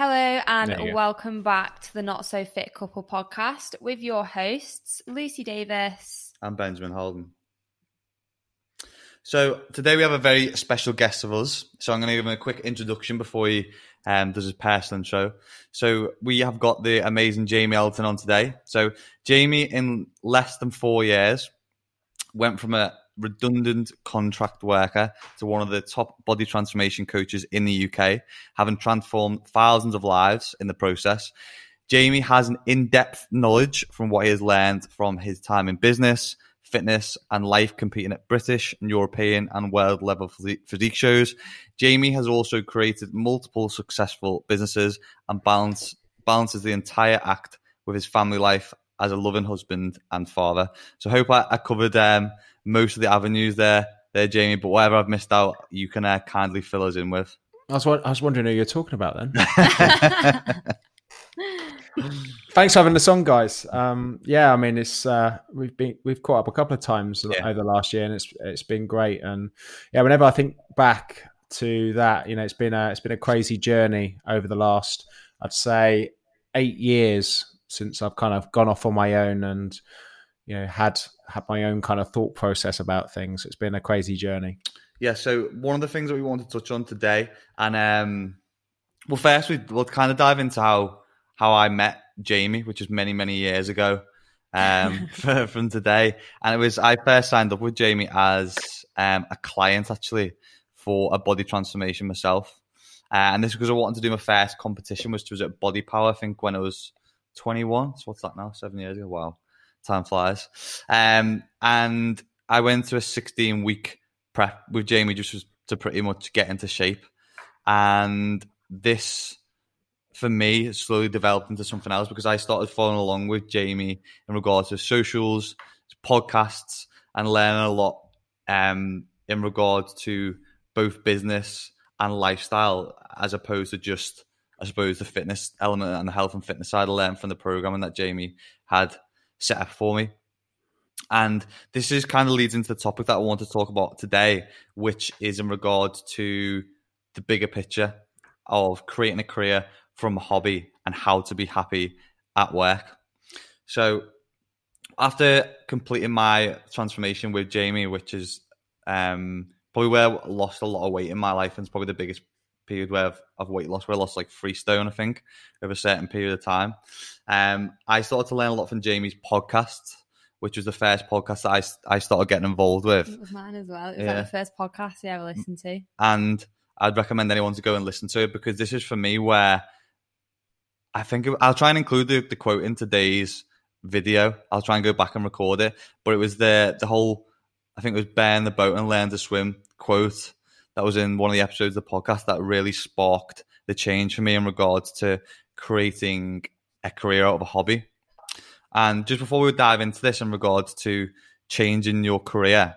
Hello and welcome back to the Not So Fit Couple podcast with your hosts, Lucy Davis and Benjamin Holden. So today we have a very special guest of us. So I'm going to give him a quick introduction before he um, does his personal intro. So we have got the amazing Jamie Alderton on today. So Jamie, in less than four years, went from a redundant contract worker to one of the top body transformation coaches in the UK, having transformed thousands of lives in the process. Jamie has an in depth knowledge from what he has learned from his time in business, fitness, and life competing at British and European and world level physique shows. Jamie has also created multiple successful businesses and balance, balances the entire act with his family life as a loving husband and father. So I hope I, I covered um, most of the avenues there, there, Jamie. But whatever I've missed out, you can uh, kindly fill us in with. I was, I was wondering who you're talking about then. Thanks for having the song, guys. Um, yeah, I mean, it's uh, we've been we've caught up a couple of times yeah. over the last year, and it's it's been great. And yeah, whenever I think back to that, you know, it's been a it's been a crazy journey over the last, I'd say, eight years since I've kind of gone off on my own and you know had had my own kind of thought process about things. It's been a crazy journey. Yeah. So one of the things that we want to touch on today, and um, well, first we, we'll kind of dive into how how I met Jamie, which is many many years ago um, for, from today, and it was I first signed up with Jamie as um, a client actually for a body transformation myself. Uh, and this because I wanted to do my first competition, which was at Body Power, I think when I was 21. So what's that now? Seven years ago. Wow time flies. Um, and I went through a 16 week prep with Jamie just to pretty much get into shape. And this, for me, slowly developed into something else because I started following along with Jamie in regards to socials, podcasts, and learning a lot um, in regards to both business and lifestyle, as opposed to just, I suppose, the fitness element and the health and fitness side I learned from the programming that Jamie had set up for me. And this is kind of leads into the topic that I want to talk about today, which is in regard to the bigger picture of creating a career from a hobby and how to be happy at work. So, after completing my transformation with Jamie, which is um, probably where I lost a lot of weight in my life, and it's probably the biggest period where I've, I've weight loss, where I lost like three stone, I think, over a certain period of time. Um, I started to learn a lot from Jamie's podcast, which was the first podcast that I, I started getting involved with. It was mine as well. It was yeah. like the first podcast I ever listened to. And I'd recommend anyone to go and listen to it because this is for me where I think it, I'll try and include the, the quote in today's video. I'll try and go back and record it. But it was the the whole I think it was bear in the boat and learn to swim quote that was in one of the episodes of the podcast that really sparked the change for me in regards to creating a career out of a hobby. And just before we dive into this in regards to changing your career,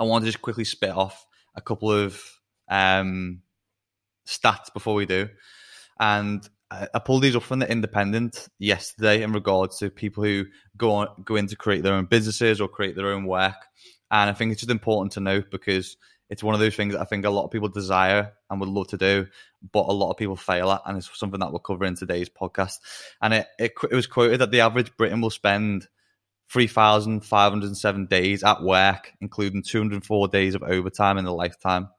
I want to just quickly spit off a couple of um, stats before we do. And I pulled these up from the Independent yesterday in regards to people who go on go in to create their own businesses or create their own work. And I think it's just important to note because it's one of those things that I think a lot of people desire and would love to do, but a lot of people fail at, and it's something that we'll cover in today's podcast. And it, it, it was quoted that the average Briton will spend 3,507 days at work, including 204 days of overtime in a lifetime.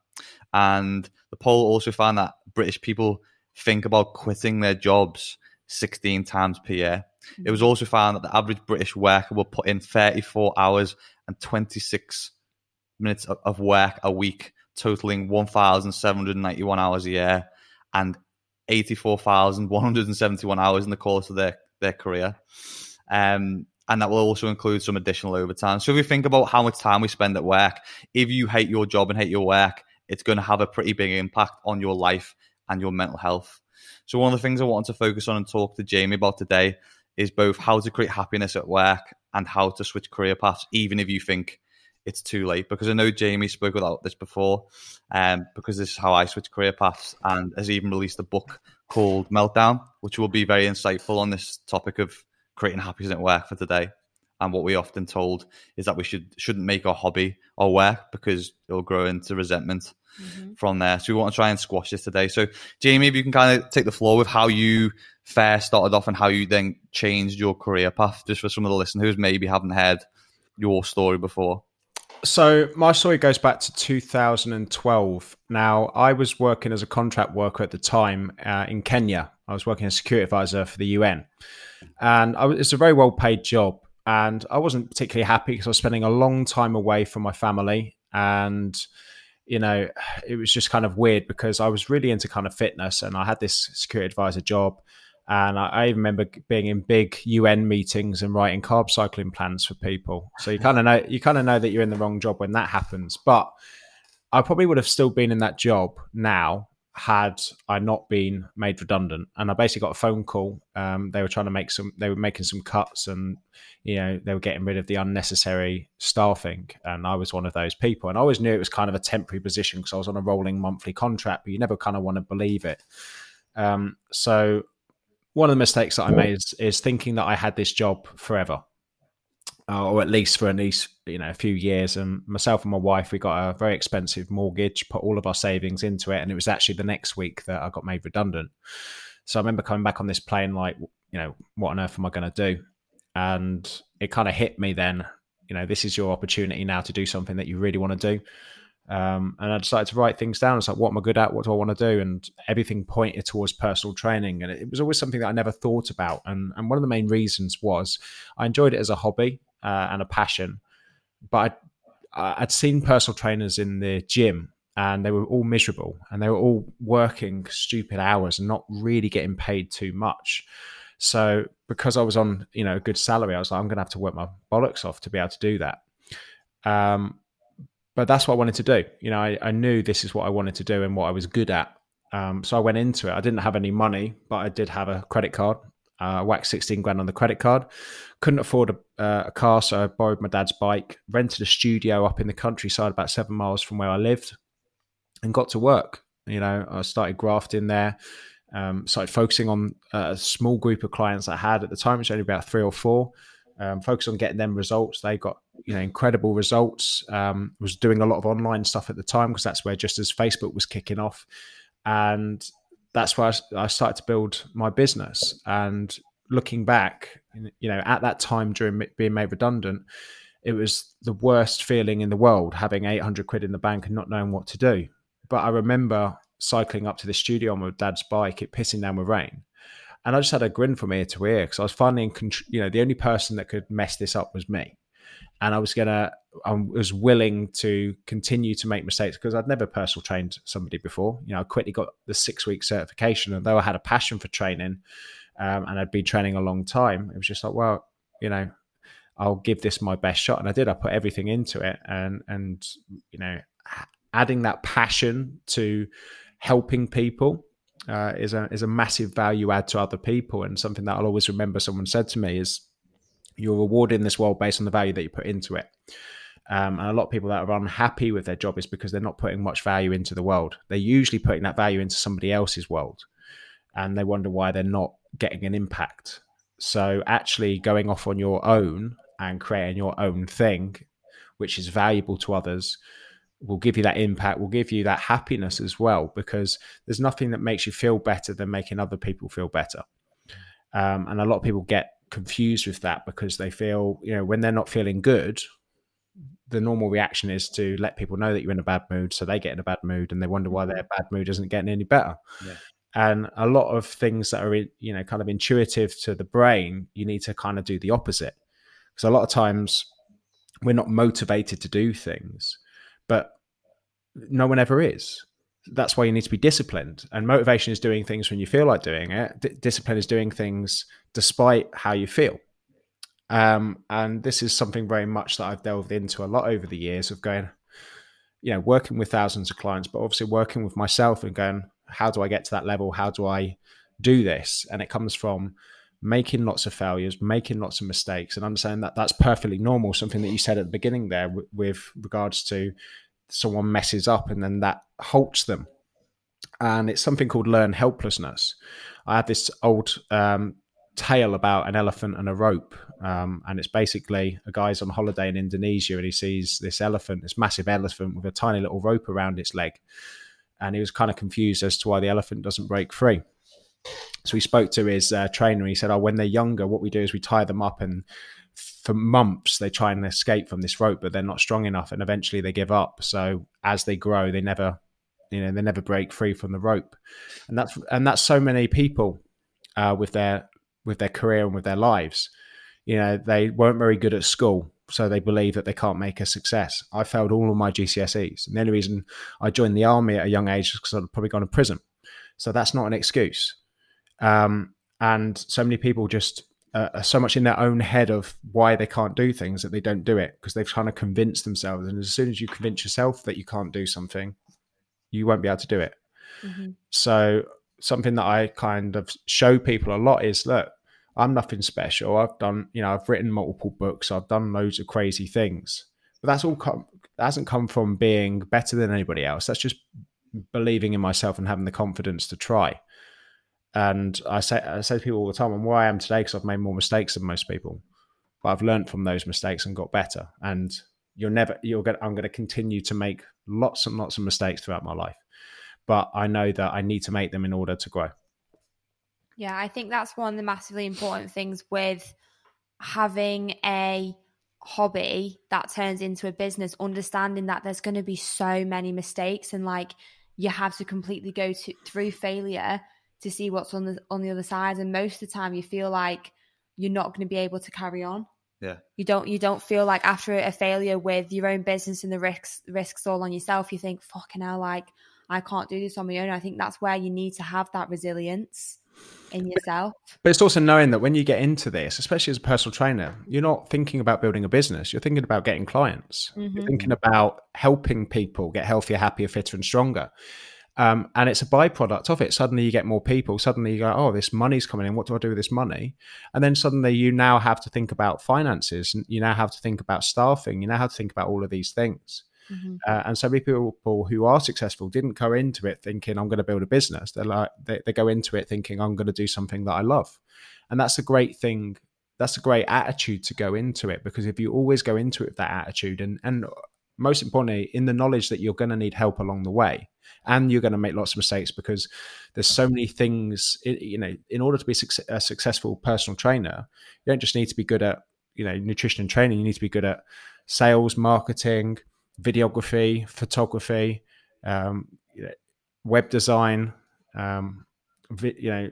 And the poll also found that British people think about quitting their jobs 16 times per year. It mm. was also found that the average British worker will put in 34 hours and 26 minutes of work a week, totaling 1,791 hours a year and 84,171 hours in the course of their, their career. Um, and that will also include some additional overtime. So if you think about how much time we spend at work, if you hate your job and hate your work, it's going to have a pretty big impact on your life and your mental health. So one of the things I wanted to focus on and talk to Jamie about today is both how to create happiness at work and how to switch career paths, even if you think it's too late because I know Jamie spoke about this before, um, because this is how I switch career paths and has even released a book called Meltdown, which will be very insightful on this topic of creating happiness at work for today. And what we often told is that we should shouldn't make our hobby our work because it'll grow into resentment mm-hmm. from there. So we want to try and squash this today. So Jamie, if you can kind of take the floor with how you first started off and how you then changed your career path, just for some of the listeners who maybe haven't heard your story before. So my story goes back to 2012. Now I was working as a contract worker at the time uh, in Kenya. I was working as a security advisor for the UN, and was, it's a very well paid job. And I wasn't particularly happy because I was spending a long time away from my family, and you know, it was just kind of weird because I was really into kind of fitness, and I had this security advisor job. And I, I remember being in big UN meetings and writing carb cycling plans for people. So you kind of know you kind of know that you're in the wrong job when that happens. But I probably would have still been in that job now had I not been made redundant. And I basically got a phone call. Um, they were trying to make some, they were making some cuts and, you know, they were getting rid of the unnecessary staffing. And I was one of those people. And I always knew it was kind of a temporary position because I was on a rolling monthly contract, but you never kind of want to believe it. Um, so one of the mistakes that I made is, is thinking that I had this job forever. Uh, or at least for at least you know a few years. And myself and my wife, we got a very expensive mortgage, put all of our savings into it, and it was actually the next week that I got made redundant. So I remember coming back on this plane, like, you know, what on earth am I going to do? And it kind of hit me then. You know, this is your opportunity now to do something that you really want to do. Um, and I decided to write things down. It's like, what am I good at? What do I want to do? And everything pointed towards personal training. And it, was always something that I never thought about. And, and one of the main reasons was I enjoyed it as a hobby uh, and a passion. But I'd, I'd seen personal trainers in the gym and they were all miserable and they were all working stupid hours and not really getting paid too much. So because I was on, you know, a good salary, I was like, I'm going to have to work my bollocks off to be able to do that. Um, but that's what I wanted to do. You know, I, I, knew this is what I wanted to do and what I was good at. Um, so I went into it. I didn't have any money, but I did have a credit card. Uh, I whacked 16 grand on the credit card. Couldn't afford a, uh, a, car, so I borrowed my dad's bike, rented a studio up in the countryside about seven miles from where I lived, and got to work. You know, I started grafting there, um, started focusing on a small group of clients I had at the time, which was only about three or four um, focus on getting them results. They got you know incredible results. Um, was doing a lot of online stuff at the time because that's where just as Facebook was kicking off, and that's where I, I started to build my business. And looking back, you know, at that time during being made redundant, it was the worst feeling in the world having 800 quid in the bank and not knowing what to do. But I remember cycling up to the studio on my dad's bike, it pissing down with rain and I just had a grin from ear to ear because I was finally in control. You know, the only person that could mess this up was me, and I was gonna, I was willing to continue to make mistakes because I'd never personal trained somebody before. You know, I quickly got the six week certification, and though I had a passion for training, um, and I'd been training a long time, it was just like, well, you know, I'll give this my best shot, and I did. I put everything into it, and and you know, adding that passion to helping people uh, is a is a massive value add to other people, and something that I'll always remember. Someone said to me is, "You're rewarded in this world based on the value that you put into it." Um, and a lot of people that are unhappy with their job is because they're not putting much value into the world. They're usually putting that value into somebody else's world, and they wonder why they're not getting an impact. So actually, going off on your own and creating your own thing, which is valuable to others, will give you that impact, will give you that happiness as well, because there's nothing that makes you feel better than making other people feel better. Um, and a lot of people get confused with that because they feel, you know, when they're not feeling good, the normal reaction is to let people know that you're in a bad mood, so they get in a bad mood, and they wonder why their bad mood isn't getting any better. Yeah. And a lot of things that are, you know, kind of intuitive to the brain, you need to kind of do the opposite. Because a lot of times we're not motivated to do things but no one ever is. That's why you need to be disciplined. And motivation is doing things when you feel like doing it. D- discipline is doing things despite how you feel. Um, and this is something very much that I've delved into a lot over the years of going, you know, working with thousands of clients, but obviously working with myself and going, how do I get to that level? How do I do this? And it comes from making lots of failures, making lots of mistakes, and understanding that that's perfectly normal. Something that you said at the beginning there, with regards to someone messes up and then that halts them. And it's something called learn helplessness. I had this old um, tale about an elephant and a rope. Um, and it's basically a guy's on holiday in Indonesia and he sees this elephant, this massive elephant with a tiny little rope around its leg. And he was kind of confused as to why the elephant doesn't break free. So he spoke to his uh, trainer. He said, "Oh, when they're younger, what we do is we tie them up, and for months they try and escape from this rope, but they're not strong enough, and eventually they give up. So as they grow, they never, you know, they never break free from the rope, and that's and that's so many people uh, with their with their career and with their lives. You know, they weren't very good at school, so they believe that they can't make a success. I failed all of my GCSEs, and the only reason I joined the army at a young age is because I'd probably gone to prison. So that's not an excuse. Um, and so many people just uh, are so much in their own head of why they can't do things that they don't do it because they've kind of convinced themselves. And as soon as you convince yourself that you can't do something, you won't be able to do it. Mm-hmm. So something that I kind of show people a lot is look, I'm nothing special. I've done, you know, I've written multiple books. I've done loads of crazy things, but that's all come, that hasn't come from being better than anybody else. That's just believing in myself and having the confidence to try. And I say, I say to people all the time, I'm where I am today because I've made more mistakes than most people, but I've learned from those mistakes and got better. And you're never, you're going, I'm going to continue to make lots and lots of mistakes throughout my life but I know that I need to make them in order to grow. Yeah, I think that's one of the massively important things with having a hobby that turns into a business, understanding that there's going to be so many mistakes and like you have to completely go to, through failure to see what's on the on the other side and most of the time you feel like you're not going to be able to carry on. Yeah. You don't you don't feel like after a failure with your own business and the risks risks all on yourself, you think, fucking hell, like I can't do this on my own. I think that's where you need to have that resilience in yourself. But it's also knowing that when you get into this, especially as a personal trainer, you're not thinking about building a business. You're thinking about getting clients. Mm-hmm. You're thinking about helping people get healthier, happier, fitter, and stronger. Um, and it's a byproduct of it. Suddenly you get more people. Suddenly you go, oh, this money's coming in. What do I do with this money? And then suddenly you now have to think about finances. And you now have to think about staffing. You now have to think about all of these things. Mm-hmm. Uh, and so many people who are successful didn't go into it thinking I'm going to build a business. They're like they, they go into it thinking I'm going to do something that I love, and that's a great thing. That's a great attitude to go into it because if you always go into it with that attitude and and most importantly in the knowledge that you're going to need help along the way and you're going to make lots of mistakes because there's so many things you know in order to be a successful personal trainer you don't just need to be good at you know nutrition and training you need to be good at sales marketing videography, photography, um, web design, um, you know,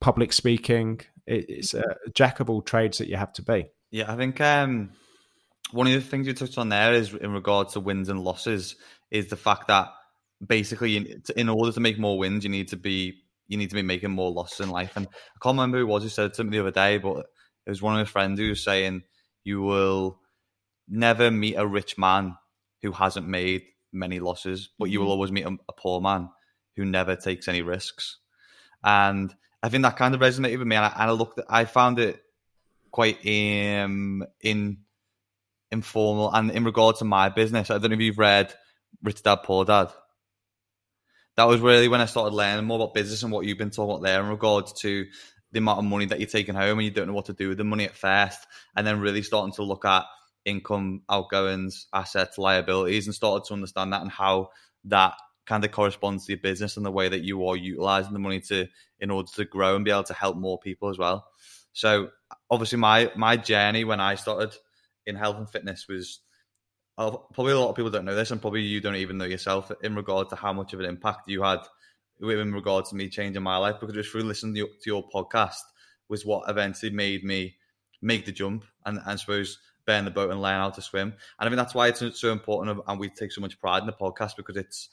public speaking. It, it's a jack of all trades that you have to be. Yeah, I think um, one of the things you touched on there is in regards to wins and losses is the fact that basically in order to make more wins, you need to be you need to be making more losses in life. And I can't remember who it was who said something the other day, but it was one of my friends who was saying you will never meet a rich man who hasn't made many losses, but you will mm-hmm. always meet a, a poor man who never takes any risks. And I think that kind of resonated with me. And I, and I looked, at, I found it quite um, in informal. And in regard to my business, I don't know if you've read Rich Dad Poor Dad. That was really when I started learning more about business and what you've been talking about there in regards to the amount of money that you're taking home and you don't know what to do with the money at first, and then really starting to look at income, outgoings, assets, liabilities, and started to understand that and how that kind of corresponds to your business and the way that you are utilizing the money to in order to grow and be able to help more people as well. So obviously my my journey when I started in health and fitness was probably a lot of people don't know this and probably you don't even know yourself in regard to how much of an impact you had in regards to me changing my life because just through listening to your, to your podcast was what eventually made me make the jump and, and I suppose burn the boat and learn how to swim. And I think that's why it's so important, and we take so much pride in the podcast because it's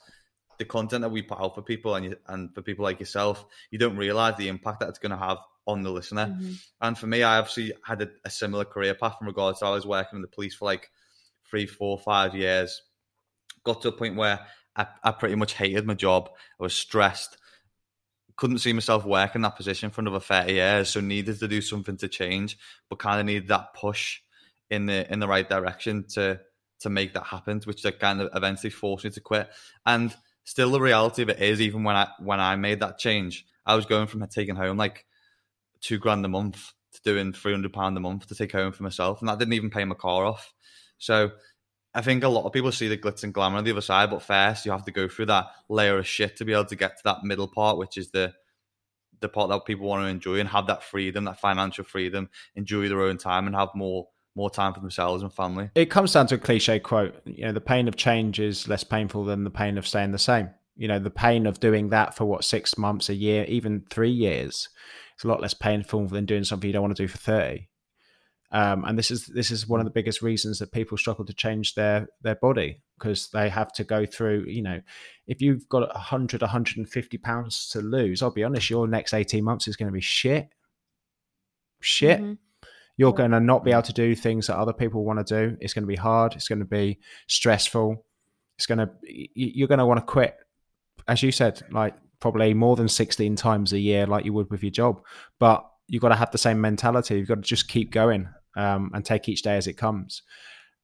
the content that we put out for people and you, and for people like yourself. You don't realize the impact that it's going to have on the listener. Mm-hmm. And for me, I obviously had a, a, similar career path in regards to I was working in the police for like three, four, five years. Got to a point where I, I pretty much hated my job. I was stressed. Couldn't see myself working that position for another 30 years. So needed to do something to change, but kind of needed that push in the in the right direction to to make that happen, which they kind of eventually forced me to quit. And still, the reality of it is, even when I when I made that change, I was going from taking home like two grand a month to doing three hundred pound a month to take home for myself, and that didn't even pay my car off. So I think a lot of people see the glitz and glamour on the other side, but first you have to go through that layer of shit to be able to get to that middle part, which is the the part that people want to enjoy and have that freedom, that financial freedom, enjoy their own time and have more more time for themselves and family. It comes down to a cliche quote. You know, the pain of change is less painful than the pain of staying the same. You know, the pain of doing that for what six months, a year, even three years, it's a lot less painful than doing something you don't want to do for thirty. Um, and this is this is one of the biggest reasons that people struggle to change their their body because they have to go through. You know, if you've got 100, 150 pounds to lose, I'll be honest, your next eighteen months is going to be shit. Shit. Mm-hmm. You're going to not be able to do things that other people want to do. It's going to be hard. It's going to be stressful. It's going to you're going to want to quit, as you said, like probably more than 16 times a year, like you would with your job. But you've got to have the same mentality. You've got to just keep going um, and take each day as it comes.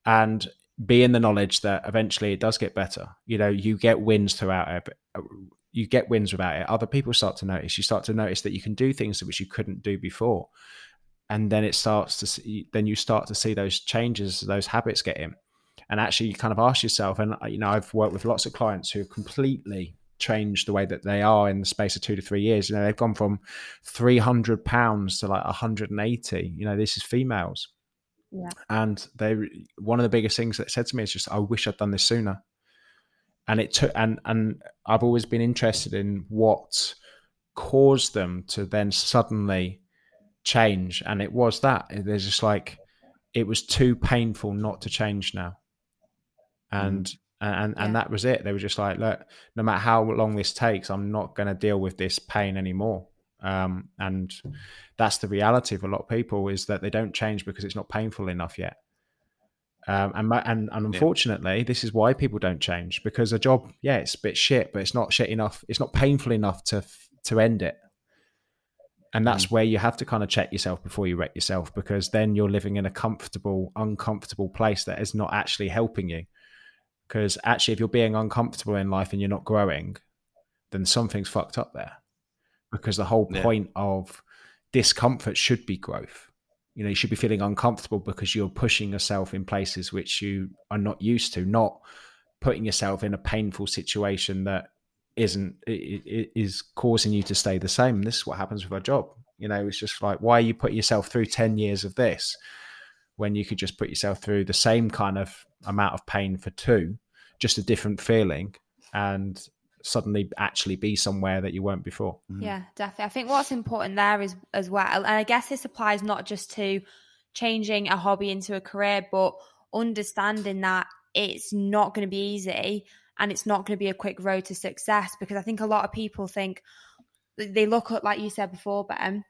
And be in the knowledge that eventually it does get better. You know, you get wins throughout it. Uh, you get wins without it. Other people start to notice. You start to notice that you can do things which you couldn't do before, and then it starts to see. Then you start to see those changes, those habits get in, and actually you kind of ask yourself. And uh, you know, I've worked with lots of clients who have completely changed the way that they are in the space of two to three years. You know, they've gone from 300 pounds to like 180. You know, this is females. Yeah. And they, one of the biggest things that said to me is just, I wish I'd done this sooner. And it took, and, and I've always been interested in what caused them to then suddenly change. And it was that. There's just like, it was too painful not to change now. And, mm and yeah. and that was it. They were just like, look, no matter how long this takes, I'm not going to deal with this pain anymore. Um, and that's the reality of a lot of people is that they don't change because it's not painful enough yet. Um, and, and, and unfortunately, yeah. this is why people don't change because a job, yeah, it's a bit shit, but it's not shit enough. It's not painful enough to to end it. And that's mm. where you have to kind of check yourself before you wreck yourself because then you're living in a comfortable, uncomfortable place that is not actually helping you. Because actually, if you're being uncomfortable in life and you're not growing, then something's fucked up there. Because the whole yeah. point of discomfort should be growth. You know, you should be feeling uncomfortable because you're pushing yourself in places which you are not used to, not putting yourself in a painful situation that isn't is causing you to stay the same. This is what happens with our job. You know, it's just like why are you putting yourself through ten years of this when you could just put yourself through the same kind of amount of pain for two, just a different feeling, and suddenly actually be somewhere that you weren't before. Mm-hmm. Yeah, definitely. I think what's important there is as well, and I guess this applies not just to changing a hobby into a career, but understanding that it's not going to be easy and it's not going to be a quick road to success because I think a lot of people think they look at, like you said before, Ben,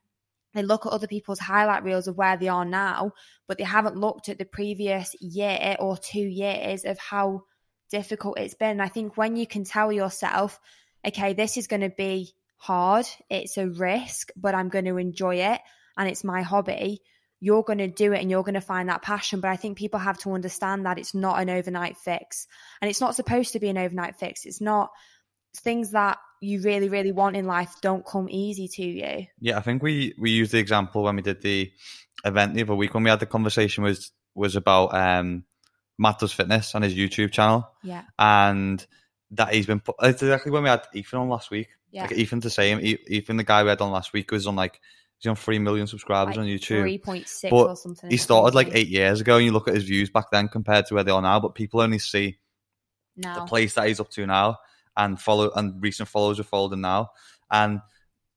they look at other people's highlight reels of where they are now, but they haven't looked at the previous year or two years of how difficult it's been. I think when you can tell yourself, okay, this is going to be hard, it's a risk, but I'm going to enjoy it and it's my hobby, you're going to do it and you're going to find that passion. But I think people have to understand that it's not an overnight fix and it's not supposed to be an overnight fix. It's not things that you really, really want in life don't come easy to you. Yeah, I think we we used the example when we did the event the other week when we had the conversation was was about um Matt does fitness on his YouTube channel. Yeah. And that he's been put it's exactly when we had Ethan on last week. Yeah. Like Ethan to say him, Ethan the guy we had on last week was on like he's on three million subscribers like on YouTube. Three point six or something. He started like eight years ago and you look at his views back then compared to where they are now, but people only see now. the place that he's up to now and follow and recent followers are followed him now. And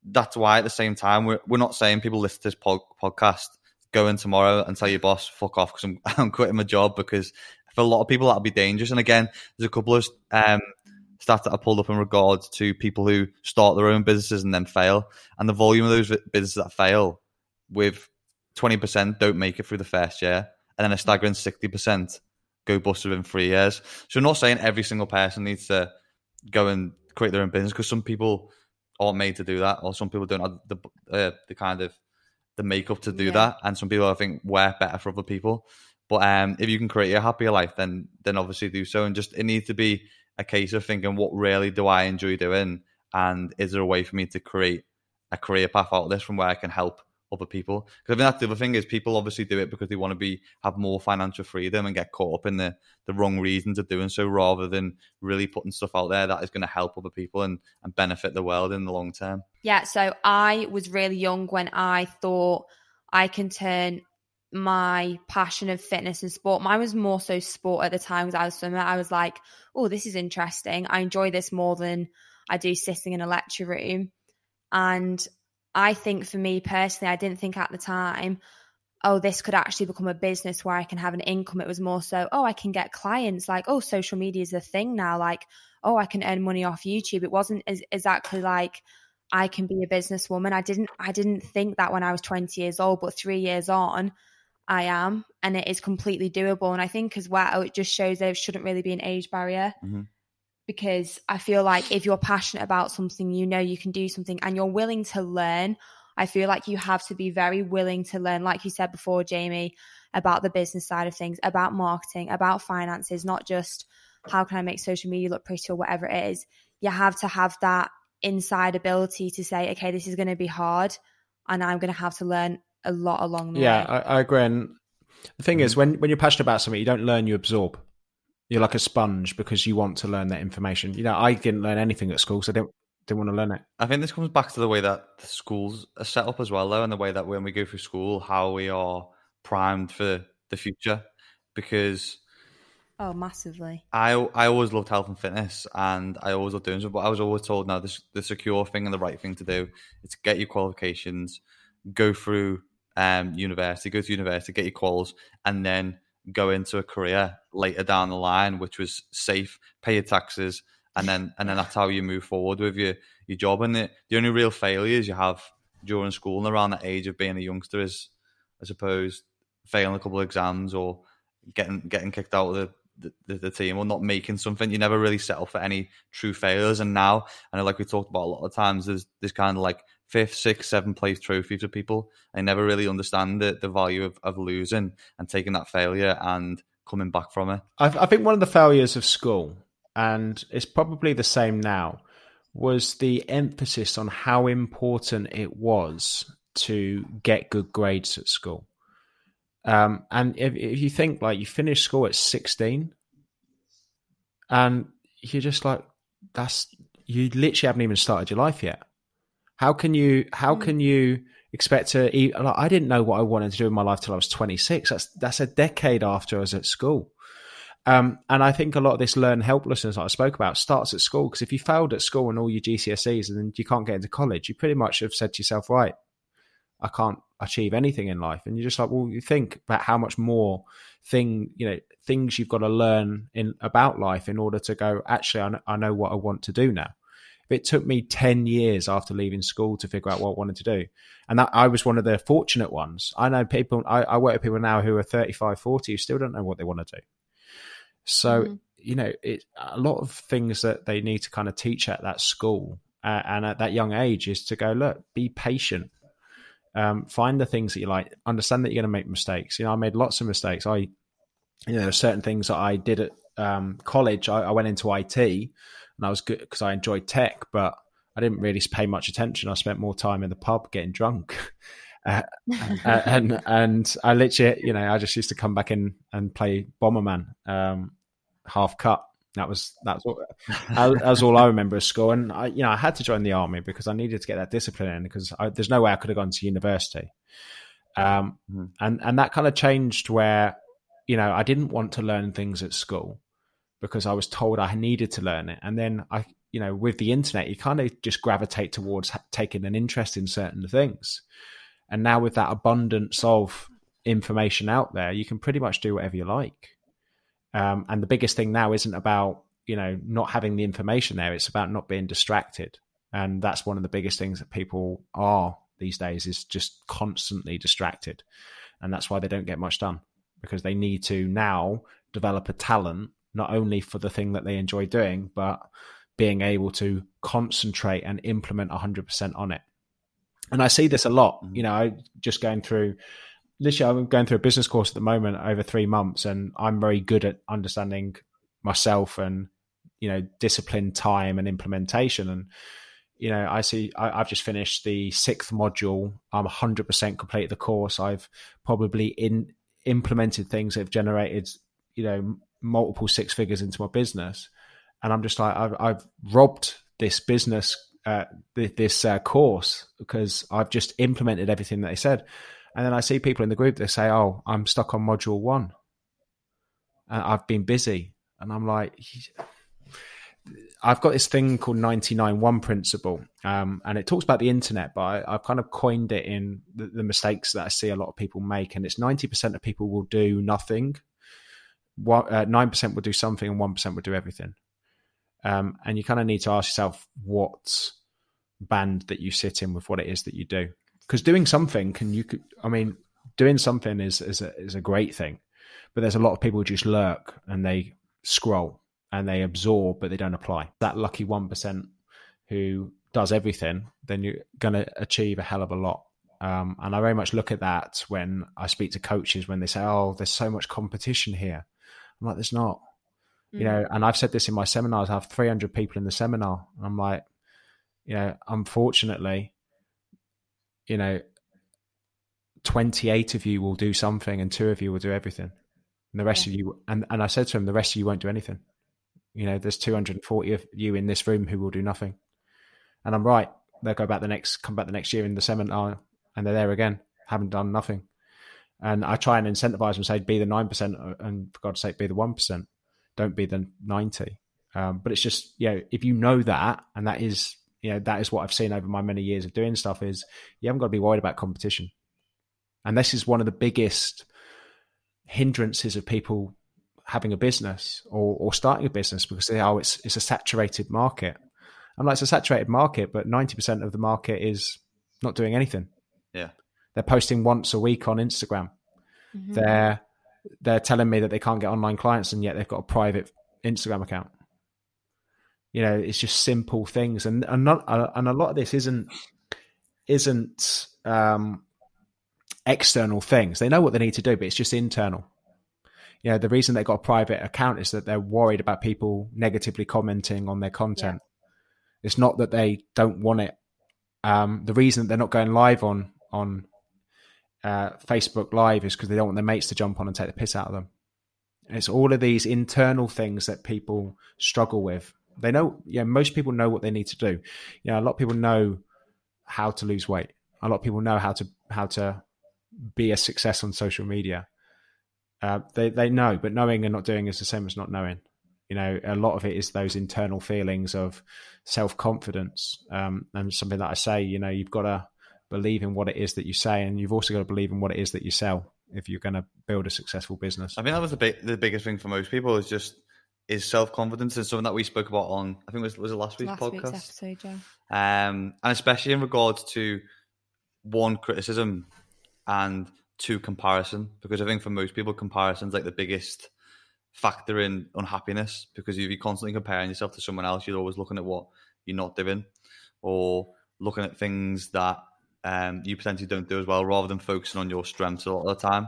that's why at the same time we're we're not saying people listen to this pod, podcast go in tomorrow and tell your boss fuck off because I'm, I'm quitting my job because for a lot of people that'll be dangerous. And again, there's a couple of um, stats that I pulled up in regards to people who start their own businesses and then fail, and the volume of those businesses that fail with 20% don't make it through the first year, and then a staggering 60% go bust within three years. So I'm not saying every single person needs to go and create their own business because some people aren't made to do that, or some people don't have the uh, the kind of the makeup to do yeah. that, and some people I think work better for other people. But um, if you can create a happier life, then then obviously do so. And just it needs to be a case of thinking, what really do I enjoy doing, and is there a way for me to create a career path out of this from where I can help other people. Because I think that's the other thing is people obviously do it because they want to be have more financial freedom and get caught up in the the wrong reasons of doing so, rather than really putting stuff out there that is going to help other people and and benefit the world in the long term. Yeah. So I was really young when I thought I can turn my passion of fitness and sport. Mine was more so sport at the time because I was swimmer. I was like, oh, this is interesting. I enjoy this more than I do sitting in a lecture room. And I think for me personally, I didn't think at the time, oh, this could actually become a business where I can have an income. It was more so, oh, I can get clients. Like, oh, social media is a thing now. Like, oh, I can earn money off YouTube. It wasn't as, exactly like I can be a businesswoman. I didn't, I didn't think that when I was 20 years old, but three years on, I am, and it is completely doable. And I think as well, it just shows there shouldn't really be an age barrier. Mm-hmm because I feel like if you're passionate about something, you know you can do something and you're willing to learn. I feel like you have to be very willing to learn, like you said before, Jamie, about the business side of things, about marketing, about finances, not just how can I make social media look pretty or whatever it is. You have to have that inside ability to say, okay, this is going to be hard and I'm going to have to learn a lot along the yeah, way. Yeah, I, I, agree. And the thing mm-hmm. is, when, when you're passionate about something, you don't learn, you absorb. You're like a sponge because you want to learn that information. You know, I didn't learn anything at school, so I didn't didn't want to learn it. I think this comes back to the way that the schools are set up as well, though, and the way that when we go through school, how we are primed for the future. Because oh, massively. I I always loved health and fitness, and I always loved doing so. But I was always told, now this the secure thing and the right thing to do is to get your qualifications, go through um university, go to university, get your quals, and then go into a career later down the line, which was safe, pay your taxes, and then and then that's how you move forward with your your job. And the, the only real failures you have during school and around that age of being a youngster is, I suppose, failing a couple of exams or getting getting kicked out of the the, the, team or not making something. You never really settle for any true failures. And now, and like we talked about a lot of times, there's this kind of like fifth, sixth, seventh place trophy for people. I never really understand the, the value of, of losing and taking that failure and coming back from it. I, I think one of the failures of school, and it's probably the same now, was the emphasis on how important it was to get good grades at school. Um, and if, if you think like you finish school at 16 and you're just like, that's, you literally haven't even started your life yet. How can you, how mm. can you expect to eat? Like, I didn't know what I wanted to do in my life till I was 26. That's, that's a decade after I was at school. Um, and I think a lot of this learned helplessness that I spoke about starts at school because if you failed at school and all your GCSEs and then you can't get into college, you pretty much have said to yourself, right, I can't achieve anything in life. And you're just like, well, you think about how much more thing, you know, things you've got to learn in about life in order to go, actually, I I know what I want to do now. If it took me 10 years after leaving school to figure out what I wanted to do. And that I was one of the fortunate ones. I know people, I, I work with people now who are 35, 40 who still don't know what they want to do. So, mm-hmm. you know, it, a lot of things that they need to kind of teach at that school uh, and at that young age is to go, look, be patient um, find the things that you like. Understand that you're going to make mistakes. You know, I made lots of mistakes. I, you know, there are certain things that I did at um, college. I, I, went into IT, and I was good because I enjoyed tech, but I didn't really pay much attention. I spent more time in the pub getting drunk. Uh, uh, and and I literally, you know, I just used to come back in and play Bomberman, um, half cut, that was that's what that was all I remember of school. And I, you know, I had to join the army because I needed to get that discipline in because I, there's no way I could have gone to university. Um, mm-hmm. and and that kind of changed where, you know, I didn't want to learn things at school because I was told I needed to learn it. And then I, you know, with the internet, you kind of just gravitate towards taking an interest in certain things. And now with that abundance of information out there, you can pretty much do whatever you like. Um, and the biggest thing now isn't about you know not having the information there; it's about not being distracted. And that's one of the biggest things that people are these days is just constantly distracted, and that's why they don't get much done because they need to now develop a talent not only for the thing that they enjoy doing, but being able to concentrate and implement 100% on it. And I see this a lot. Mm-hmm. You know, I just going through literally I'm going through a business course at the moment over three months, and I'm very good at understanding myself and you know discipline, time, and implementation. And you know, I see I, have just finished the sixth module. I'm 100% completed the course. I've probably in implemented things that have generated, you know, multiple six figures into my business. And I'm just like, I've, I've robbed this business, uh, this uh, course because I've just implemented everything that they said. And then I see people in the group that say, "Oh, I'm stuck on module one. And I've been busy," and I'm like, I've got this thing called 99-1 principle, um, and it talks about the internet, but I, have kind of coined it in the, the, mistakes that I see a lot of people make. And it's 90% of people will do nothing, uh, 9% will do something, and 1% will do everything. Um, and you kind of need to ask yourself what band that you sit in with what it is that you do. Because doing something can, you could, I mean, doing something is, is, a, is a great thing, but there's a lot of people who just lurk and they scroll and they absorb, but they don't apply. That lucky 1% who does everything, then you're going to achieve a hell of a lot. Um, and I very much look at that when I speak to coaches when they say, "Oh, there's so much competition here." I'm like, "There's not," mm. you know. And I've said this in my seminars. I have 300 people in the seminar. I'm like, you know, unfortunately, you know, 28 of you will do something, and two of you will do everything, and the rest yeah. of you. And and I said to him, the rest of you won't do anything. You know, there's 240 of you in this room who will do nothing. And I'm right. They'll go back the next, come back the next year in the seminar, and they're there again, haven't done nothing. And I try and incentivize them, say, be the nine percent, uh, and for God's sake, be the one percent. Don't be the ninety. Um, but it's just, you know, if you know that, and that is, you know, that is what I've seen over my many years of doing stuff, is you haven't got to be worried about competition. And this is one of the biggest hindrances of people having a business or, or starting a business because they oh it's it's a saturated market. I'm like it's a saturated market, but ninety percent of the market is not doing anything. Yeah, they're posting once a week on Instagram. Mm-hmm. They're they're telling me that they can't get online clients, and yet they've got a private Instagram account. You know, it's just simple things, and and not uh, and a lot of this isn't isn't um, external things. They know what they need to do, but it's just internal you know, the reason they got a private account is that they're worried about people negatively commenting on their content. Yeah. It's not that they don't want it. Um, the reason they're not going live on on uh, Facebook Live is because they don't want their mates to jump on and take the piss out of them. And it's all of these internal things that people struggle with. They know, yeah, most people know what they need to do. You know, a lot of people know how to lose weight. A lot of people know how to how to be a success on social media. Uh, they they know, but knowing and not doing is the same as not knowing. You know, a lot of it is those internal feelings of self confidence, um, and something that I say. You know, you've got to believe in what it is that you say, and you've also got to believe in what it is that you sell if you're going to build a successful business. I think that was the big, the biggest thing for most people is just is self confidence and something that we spoke about on I think it was was it last week's last podcast week's episode, yeah. Um, and especially in regards to one criticism and to comparison because I think for most people, comparison's like the biggest factor in unhappiness because if you're constantly comparing yourself to someone else, you're always looking at what you're not doing or looking at things that um, you potentially don't do as well rather than focusing on your strengths a lot of the time.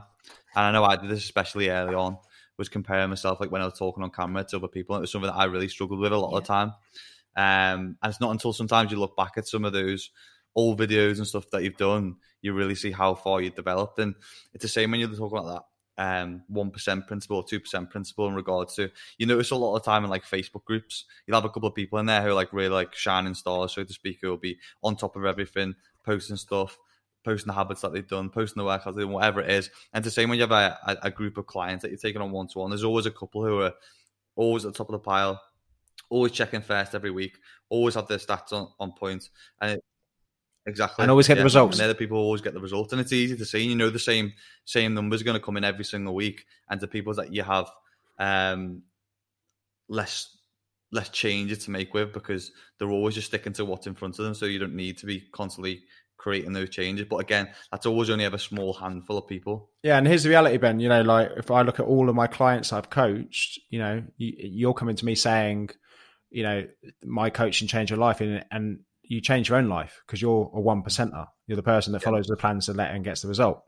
And I know I did this especially early on, was comparing myself like when I was talking on camera to other people. It was something that I really struggled with a lot yeah. of the time. Um, and it's not until sometimes you look back at some of those old videos and stuff that you've done, you really see how far you've developed. And it's the same when you're talking about that um one percent principle or two percent principle in regards to you notice a lot of time in like Facebook groups you'll have a couple of people in there who are like really like shining stars so to speak who will be on top of everything posting stuff posting the habits that they've done posting the workouts they've done whatever it is and the same when you have a, a, a group of clients that you're taking on one to one there's always a couple who are always at the top of the pile always checking first every week always have their stats on, on point and it, Exactly. And always get yeah. the results. And other people always get the results. And it's easy to see. You know the same same numbers are going to come in every single week. And the people that you have um, less less changes to make with because they're always just sticking to what's in front of them. So you don't need to be constantly creating those changes. But again, that's always only ever a small handful of people. Yeah, and here's the reality, Ben. You know, like if I look at all of my clients I've coached, you know, you, are coming to me saying, you know, my coaching changed your life, and and you change your own life because you're a one percenter. You're the person that follows the plans and let and gets the result.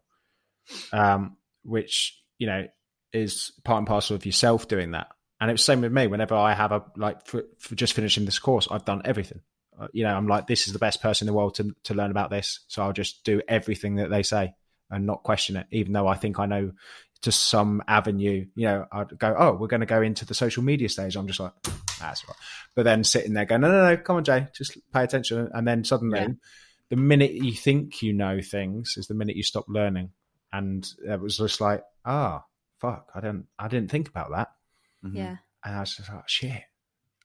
Um, which you know is part and parcel of yourself doing that. And it's the same with me. Whenever I have a like for, for just finishing this course, I've done everything. Uh, you know, I'm like, this is the best person in the world to to learn about this, so I'll just do everything that they say and not question it, even though I think I know to some avenue. You know, I'd go, oh, we're going to go into the social media stage. I'm just like, that's right. But then sitting there going, no, no, no, come on, Jay, just pay attention. And then suddenly, yeah. the minute you think you know things is the minute you stop learning. And it was just like, ah, oh, fuck, I didn't, I didn't think about that. Mm-hmm. Yeah. And I was just like, shit.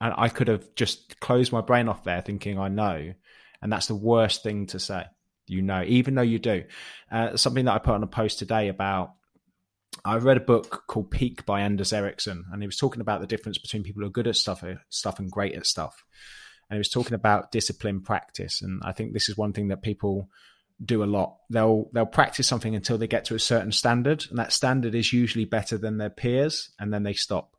And I could have just closed my brain off there thinking I know. And that's the worst thing to say. You know, even though you do. Uh, something that I put on a post today about I read a book called Peak by Anders Ericsson, and he was talking about the difference between people who are good at stuff, stuff and great at stuff. And he was talking about discipline practice, and I think this is one thing that people do a lot. They'll they'll practice something until they get to a certain standard, and that standard is usually better than their peers, and then they stop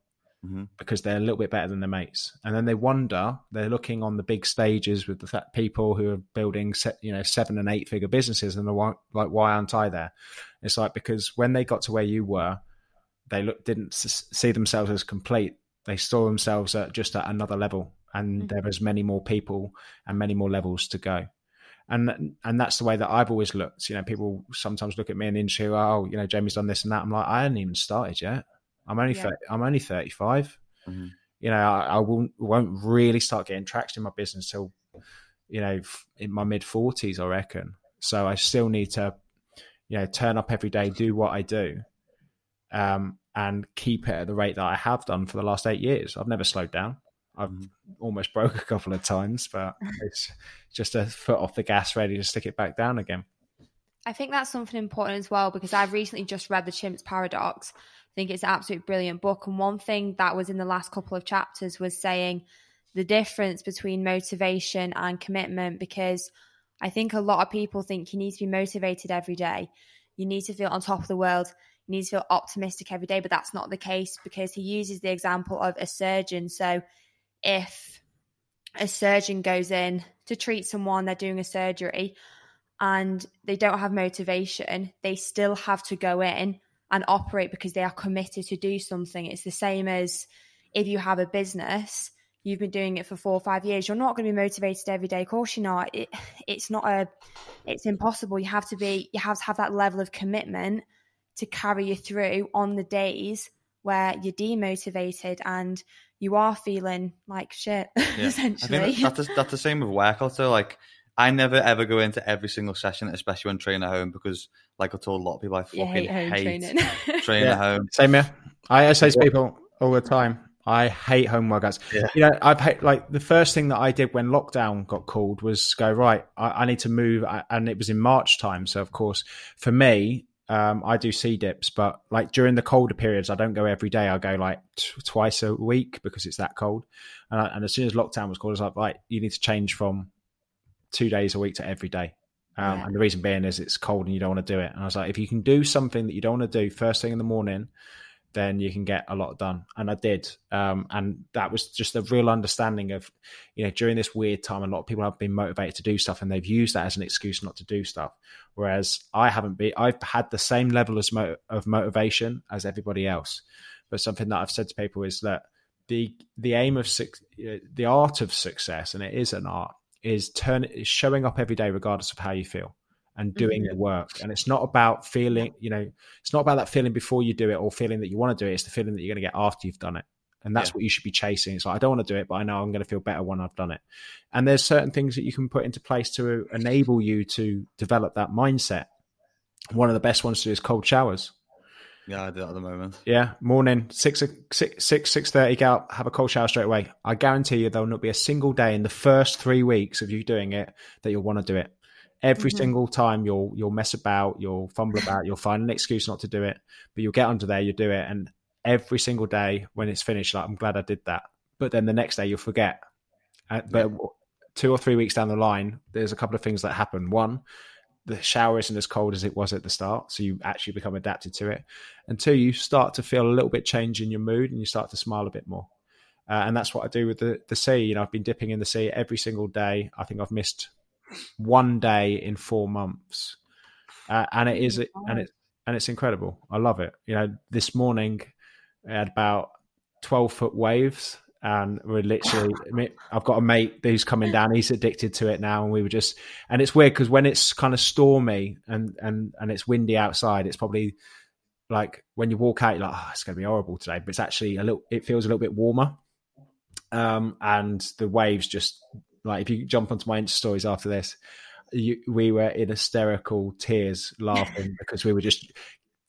mm-hmm. because they're a little bit better than their mates. And then they wonder, they're looking on the big stages with the people who are building, you know, seven and eight figure businesses, and they're like, why aren't I there? It's like because when they got to where you were, they look, didn't see themselves as complete. They saw themselves at just at another level, and mm-hmm. there was many more people and many more levels to go and and that's the way that I've always looked. You know, people sometimes look at me and into, oh, you know, Jamie's done this and that. I'm like, I hadn't even started yet. I'm only yeah. 30, I'm only 35. Mm-hmm. You know, I, I, won't won't really start getting traction in my business till you know in my mid 40s, I reckon. So I still need to, you know, turn up every day, do what I do, um, and keep it at the rate that I have done for the last eight years. I've never slowed down. I've mm-hmm. almost broke a couple of times, but it's just a foot off the gas, ready to stick it back down again. I think that's something important as well because I've recently just read The Chimp's Paradox, I think it's an absolutely brilliant book. And one thing that was in the last couple of chapters was saying the difference between motivation and commitment because I think a lot of people think you need to be motivated every day. You need to feel on top of the world. You need to feel optimistic every day, but that's not the case because he uses the example of a surgeon. So if a surgeon goes in to treat someone, they're doing a surgery and they don't have motivation, they still have to go in and operate because they are committed to do something. It's the same as if you have a business, you've been doing it for four or five years, you're not going to be motivated every day. Of course, you're not. It, it's not a, it's impossible. You have to be, you have to have that level of commitment to carry you through on the days where you're demotivated and you are feeling like shit. Yeah. essentially, I think that's, that's the same with work. Also, like I never ever go into every single session, especially when training at home, because like I told a lot of people, I fucking hate, home hate training, training yeah. at home. Same here. I say to people all the time, I hate home workouts. Yeah. You know, I've hate, like the first thing that I did when lockdown got called was go right. I, I need to move, and it was in March time. So of course, for me, um, I do sea dips, but like during the colder periods, I don't go every day. I go like t- twice a week because it's that cold. And, I, and as soon as lockdown was called, I was like, right, you need to change from two days a week to every day. Um, yeah. And the reason being is it's cold and you don't want to do it. And I was like, if you can do something that you don't want to do first thing in the morning, then you can get a lot done. And I did. Um, and that was just a real understanding of, you know, during this weird time, a lot of people have been motivated to do stuff and they've used that as an excuse not to do stuff. Whereas I haven't been, I've had the same level of, of motivation as everybody else. But something that I've said to people is that the the aim of the art of success, and it is an art, is turn is showing up every day regardless of how you feel and doing mm-hmm. the work. And it's not about feeling you know it's not about that feeling before you do it or feeling that you want to do it. It's the feeling that you're going to get after you've done it. And that's yeah. what you should be chasing. It's like i don't want to do it but i know i'm going to feel better when i've done it. And there's certain things that you can put into place to enable you to develop that mindset. One of the best ones to do is cold showers yeah, I do that at the moment. Yeah, morning six six six six thirty. Go out, have a cold shower straight away. I guarantee you, there will not be a single day in the first three weeks of you doing it that you'll want to do it. Every mm-hmm. single time you'll you'll mess about, you'll fumble about, you'll find an excuse not to do it, but you'll get under there, you'll do it, and every single day when it's finished, like I'm glad I did that. But then the next day you'll forget. Uh, but yeah. two or three weeks down the line, there's a couple of things that happen. One, the shower isn't as cold as it was at the start, so you actually become adapted to it. And two, you start to feel a little bit change in your mood, and you start to smile a bit more. Uh, and that's what I do with the the sea. You know, I've been dipping in the sea every single day. I think I've missed one day in four months, uh, and it is and it and it's incredible. I love it. You know, this morning I had about twelve foot waves and we're literally i've got a mate who's coming down. He's addicted to it now and we were just and it's weird because when it's kind of stormy and and and it's windy outside it's probably like when you walk out you're like oh it's going to be horrible today but it's actually a little it feels a little bit warmer. Um and the waves just like if you jump onto my insta stories after this you, we were in hysterical tears laughing because we were just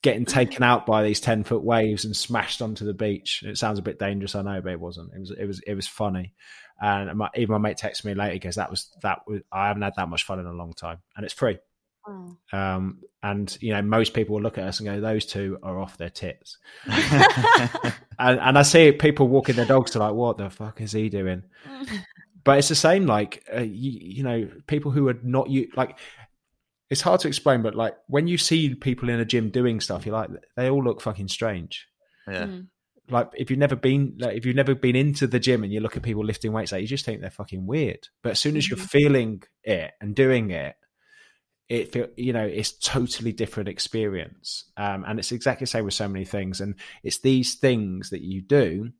getting taken out by these 10 foot waves and smashed onto the beach. It sounds a bit dangerous, I know, but it wasn't. It was, it was, it was funny. And my, even my mate texted me later because that was, that was, I haven't had that much fun in a long time and it's free. Oh. Um, and you know, most people will look at us and go, "Those two are off their tits." and, and, I see people walking their dogs to like, "What the fuck is he doing?" but it's the same. Like, uh, you, you, know, people who are not you like it's hard to explain, but like when you see people in a gym doing stuff, you're like, they all look fucking strange. Yeah. Mm. Like if you've never been, like if you've never been into the gym and you look at people lifting weights, like you just think they're fucking weird. But as soon as you're mm-hmm. feeling it and doing it, it feel you know it's totally different experience. Um, and it's exactly the same with so many things. And it's these things that you do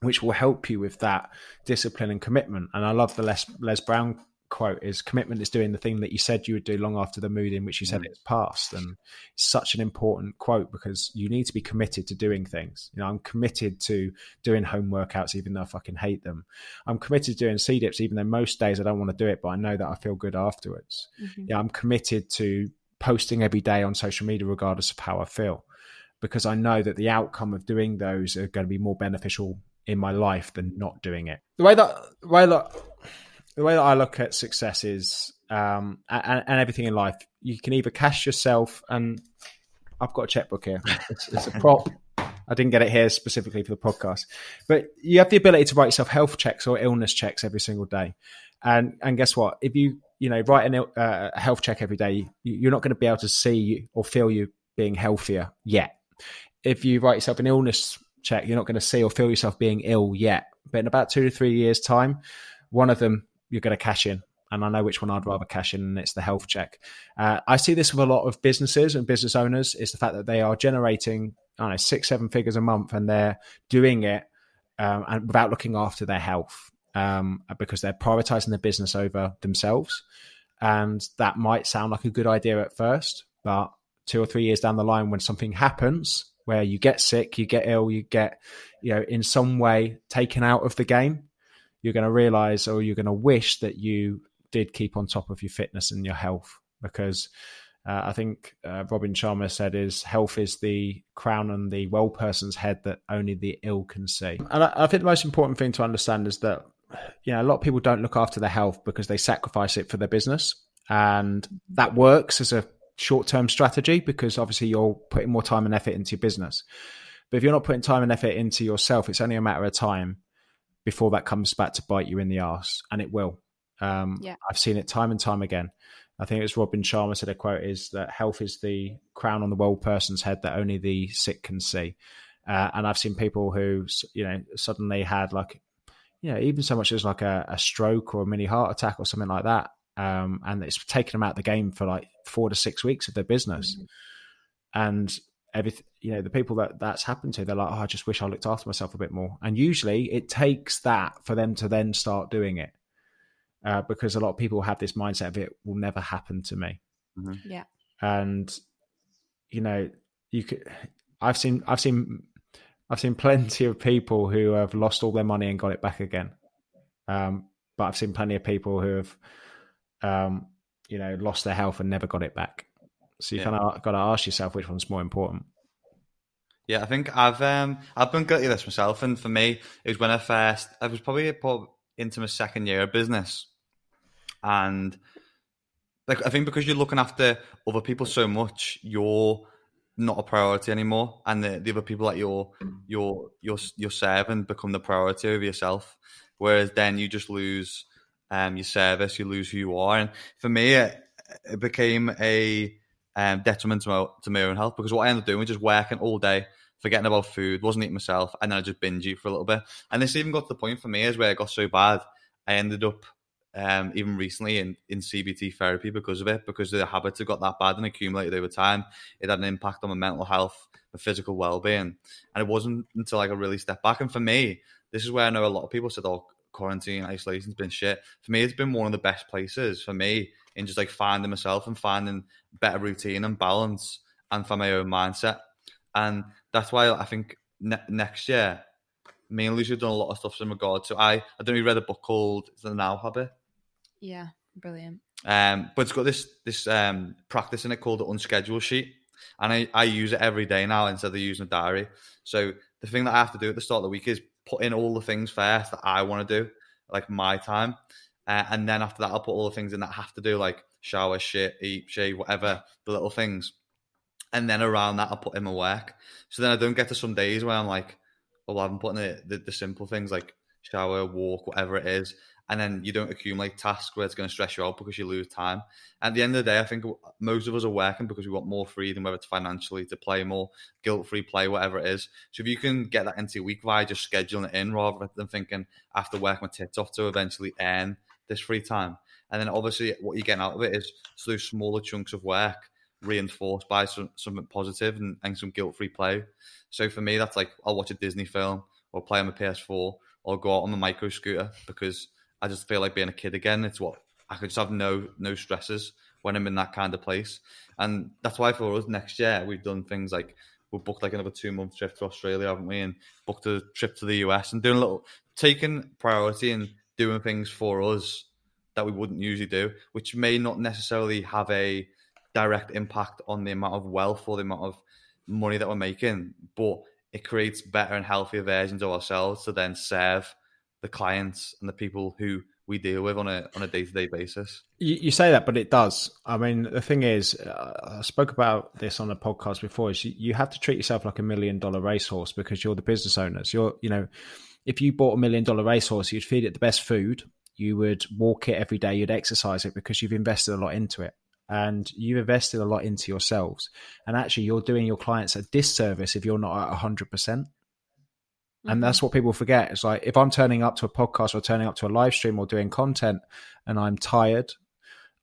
which will help you with that discipline and commitment. And I love the Les Les Brown quote is commitment is doing the thing that you said you would do long after the mood in which you said mm. it's passed. And it's such an important quote because you need to be committed to doing things. You know i'm committed to doing home workouts even though i fucking hate them. I'm committed to doing sea dips even though most days i don't want to do it but i know that i feel good afterwards. Mm-hmm. yeah i'm committed to posting every day on social media regardless of how i feel because i know that the outcome of doing those are going to be more beneficial in my life than not doing it. The way that the way that the way that I look at success is, um, and, and, everything in life, you can either cash yourself, and I've got a checkbook here. It's, it's, a prop. I didn't get it here specifically for the podcast, but you have the ability to write yourself health checks or illness checks every single day. And and guess what? If you you know write uh, a health check every day, you're not going to be able to see or feel you being healthier yet. If you write yourself an illness check, you're not going to see or feel yourself being ill yet. But in about two to three years' time, one of them you're going to cash in. And I know which one I'd rather cash in, and it's the health check. Uh, I see this with a lot of businesses and business owners is the fact that they are generating, I don't know, six, seven figures a month, and they're doing it um, and without looking after their health um, because they're prioritizing the business over themselves. And that might sound like a good idea at first, but two or three years down the line, when something happens where you get sick, you get ill, you get, you know, in some way taken out of the game, you're going to realize or you're going to wish that you did keep on top of your fitness and your health because uh, I think uh, Robin Sharma said is health is the crown on the well person's head that only the ill can see. And I, I, think the most important thing to understand is that you know a lot of people don't look after their health because they sacrifice it for their business, and that works as a short term strategy because obviously you're putting more time and effort into your business. But if you're not putting time and effort into yourself, it's only a matter of time before that comes back to bite you in the ass, and it will. Um, yeah. I've seen it time and time again. I think it was Robin Sharma said a quote is that health is the crown on the well person's head that only the sick can see. Uh, and I've seen people who, you know, suddenly had like, you know, even so much as like a, a stroke or a mini heart attack or something like that. Um, and it's taken them out of the game for like four to six weeks of their business. Mm-hmm. And everything you know the people that that's happened to they're like oh i just wish i looked after myself a bit more. And usually it takes that for them to then start doing it uh, because a lot of people have this mindset of it will never happen to me. Mm-hmm. yeah. And you know you could i've seen i've seen i've seen plenty of people who have lost all their money and got it back again. Um, but i've seen plenty of people who have um, you know lost their health and never got it back so you yeah. kind of got to ask yourself which one's more important. Yeah, I think I've um I've been guilty of this myself, and for me, it was when I first I was probably put into my second year of business, and like I think because you're looking after other people so much, you're not a priority anymore, and the, the other people that you're you're you're you're serving become the priority of yourself. Whereas then you just lose um your service, you lose who you are, and for me, it, it became a um, detriment to my, to my own health because what I ended up doing was just working all day, forgetting about food, wasn't eating myself, and then I just binge eat for a little bit. And this even got to the point for me is where it got so bad, I ended up um, even recently in, in CBT therapy because of it, because the habits had got that bad and accumulated over time. It had an impact on my mental health, my physical well being. And it wasn't until like I really stepped back. And for me, this is where I know a lot of people said, "Oh, quarantine isolation's been shit." For me, it's been one of the best places for me in just like finding myself and finding better routine and balance and for my own mindset. And that's why I think ne- next year, me and Lucy have done a lot of stuff in regard to. I I don't know. Read a book called The Now Habit. Yeah, brilliant. Um, but it's got this this um practice in it called the unschedule sheet, and I, I use it every day now instead of using a diary. So the thing that I have to do at the start of the week is put in all the things first that I want to do, like my time, uh, and then after that I'll put all the things in that I have to do, like shower, shit, eat, shave, whatever, the little things, and then around that I'll put in my work. So then I don't get to some days where I'm like, oh, well, I haven't put in the, the, the simple things like shower, walk, whatever it is, and then you don't accumulate tasks where it's going to stress you out because you lose time. At the end of the day, I think most of us are working because we want more freedom, whether it's financially to play more, guilt free play, whatever it is. So if you can get that into your week by just scheduling it in rather than thinking I have to work my tits off to eventually earn this free time. And then obviously what you're getting out of it is those smaller chunks of work reinforced by some, something positive and, and some guilt free play. So for me, that's like I'll watch a Disney film or play on my PS4 or go out on my micro scooter because I just feel like being a kid again. It's what I could just have no no stresses when I'm in that kind of place, and that's why for us next year we've done things like we booked like another two month trip to Australia, haven't we? And booked a trip to the US and doing a little taking priority and doing things for us that we wouldn't usually do, which may not necessarily have a direct impact on the amount of wealth or the amount of money that we're making, but it creates better and healthier versions of ourselves to then serve the clients and the people who we deal with on a on a day to day basis. You, you, say that, but it does. I mean, the thing is, uh, I spoke about this on a podcast before. Is you, you have to treat yourself like a million dollar racehorse because you're the business owners. You're, you know, if you bought a million dollar racehorse, you'd feed it the best food. You would walk it every day. You'd exercise it because you've invested a lot into it and you've invested a lot into yourselves. And actually, you're doing your clients a disservice if you're not at 100%. And mm-hmm. that's what people forget. It's like if I'm turning up to a podcast or turning up to a live stream or doing content and I'm tired,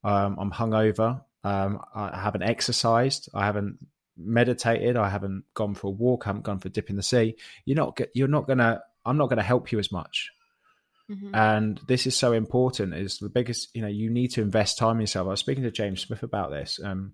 um, I'm hungover, um, I haven't exercised, I haven't meditated, I haven't gone for a walk, I haven't gone for a dip in the sea. You're not you're not gonna I'm not gonna help you as much. Mm-hmm. And this is so important. Is the biggest, you know, you need to invest time in yourself. I was speaking to James Smith about this, um,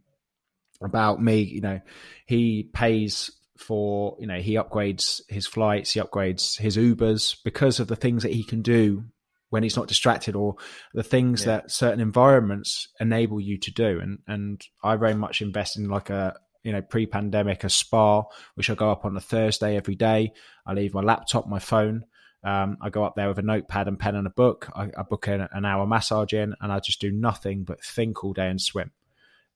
about me. You know, he pays for you know he upgrades his flights he upgrades his ubers because of the things that he can do when he's not distracted or the things yeah. that certain environments enable you to do and and i very much invest in like a you know pre-pandemic a spa which i go up on a thursday every day i leave my laptop my phone um, I go up there with a notepad and pen and a book. I, I book an, an hour massage in, and I just do nothing but think all day and swim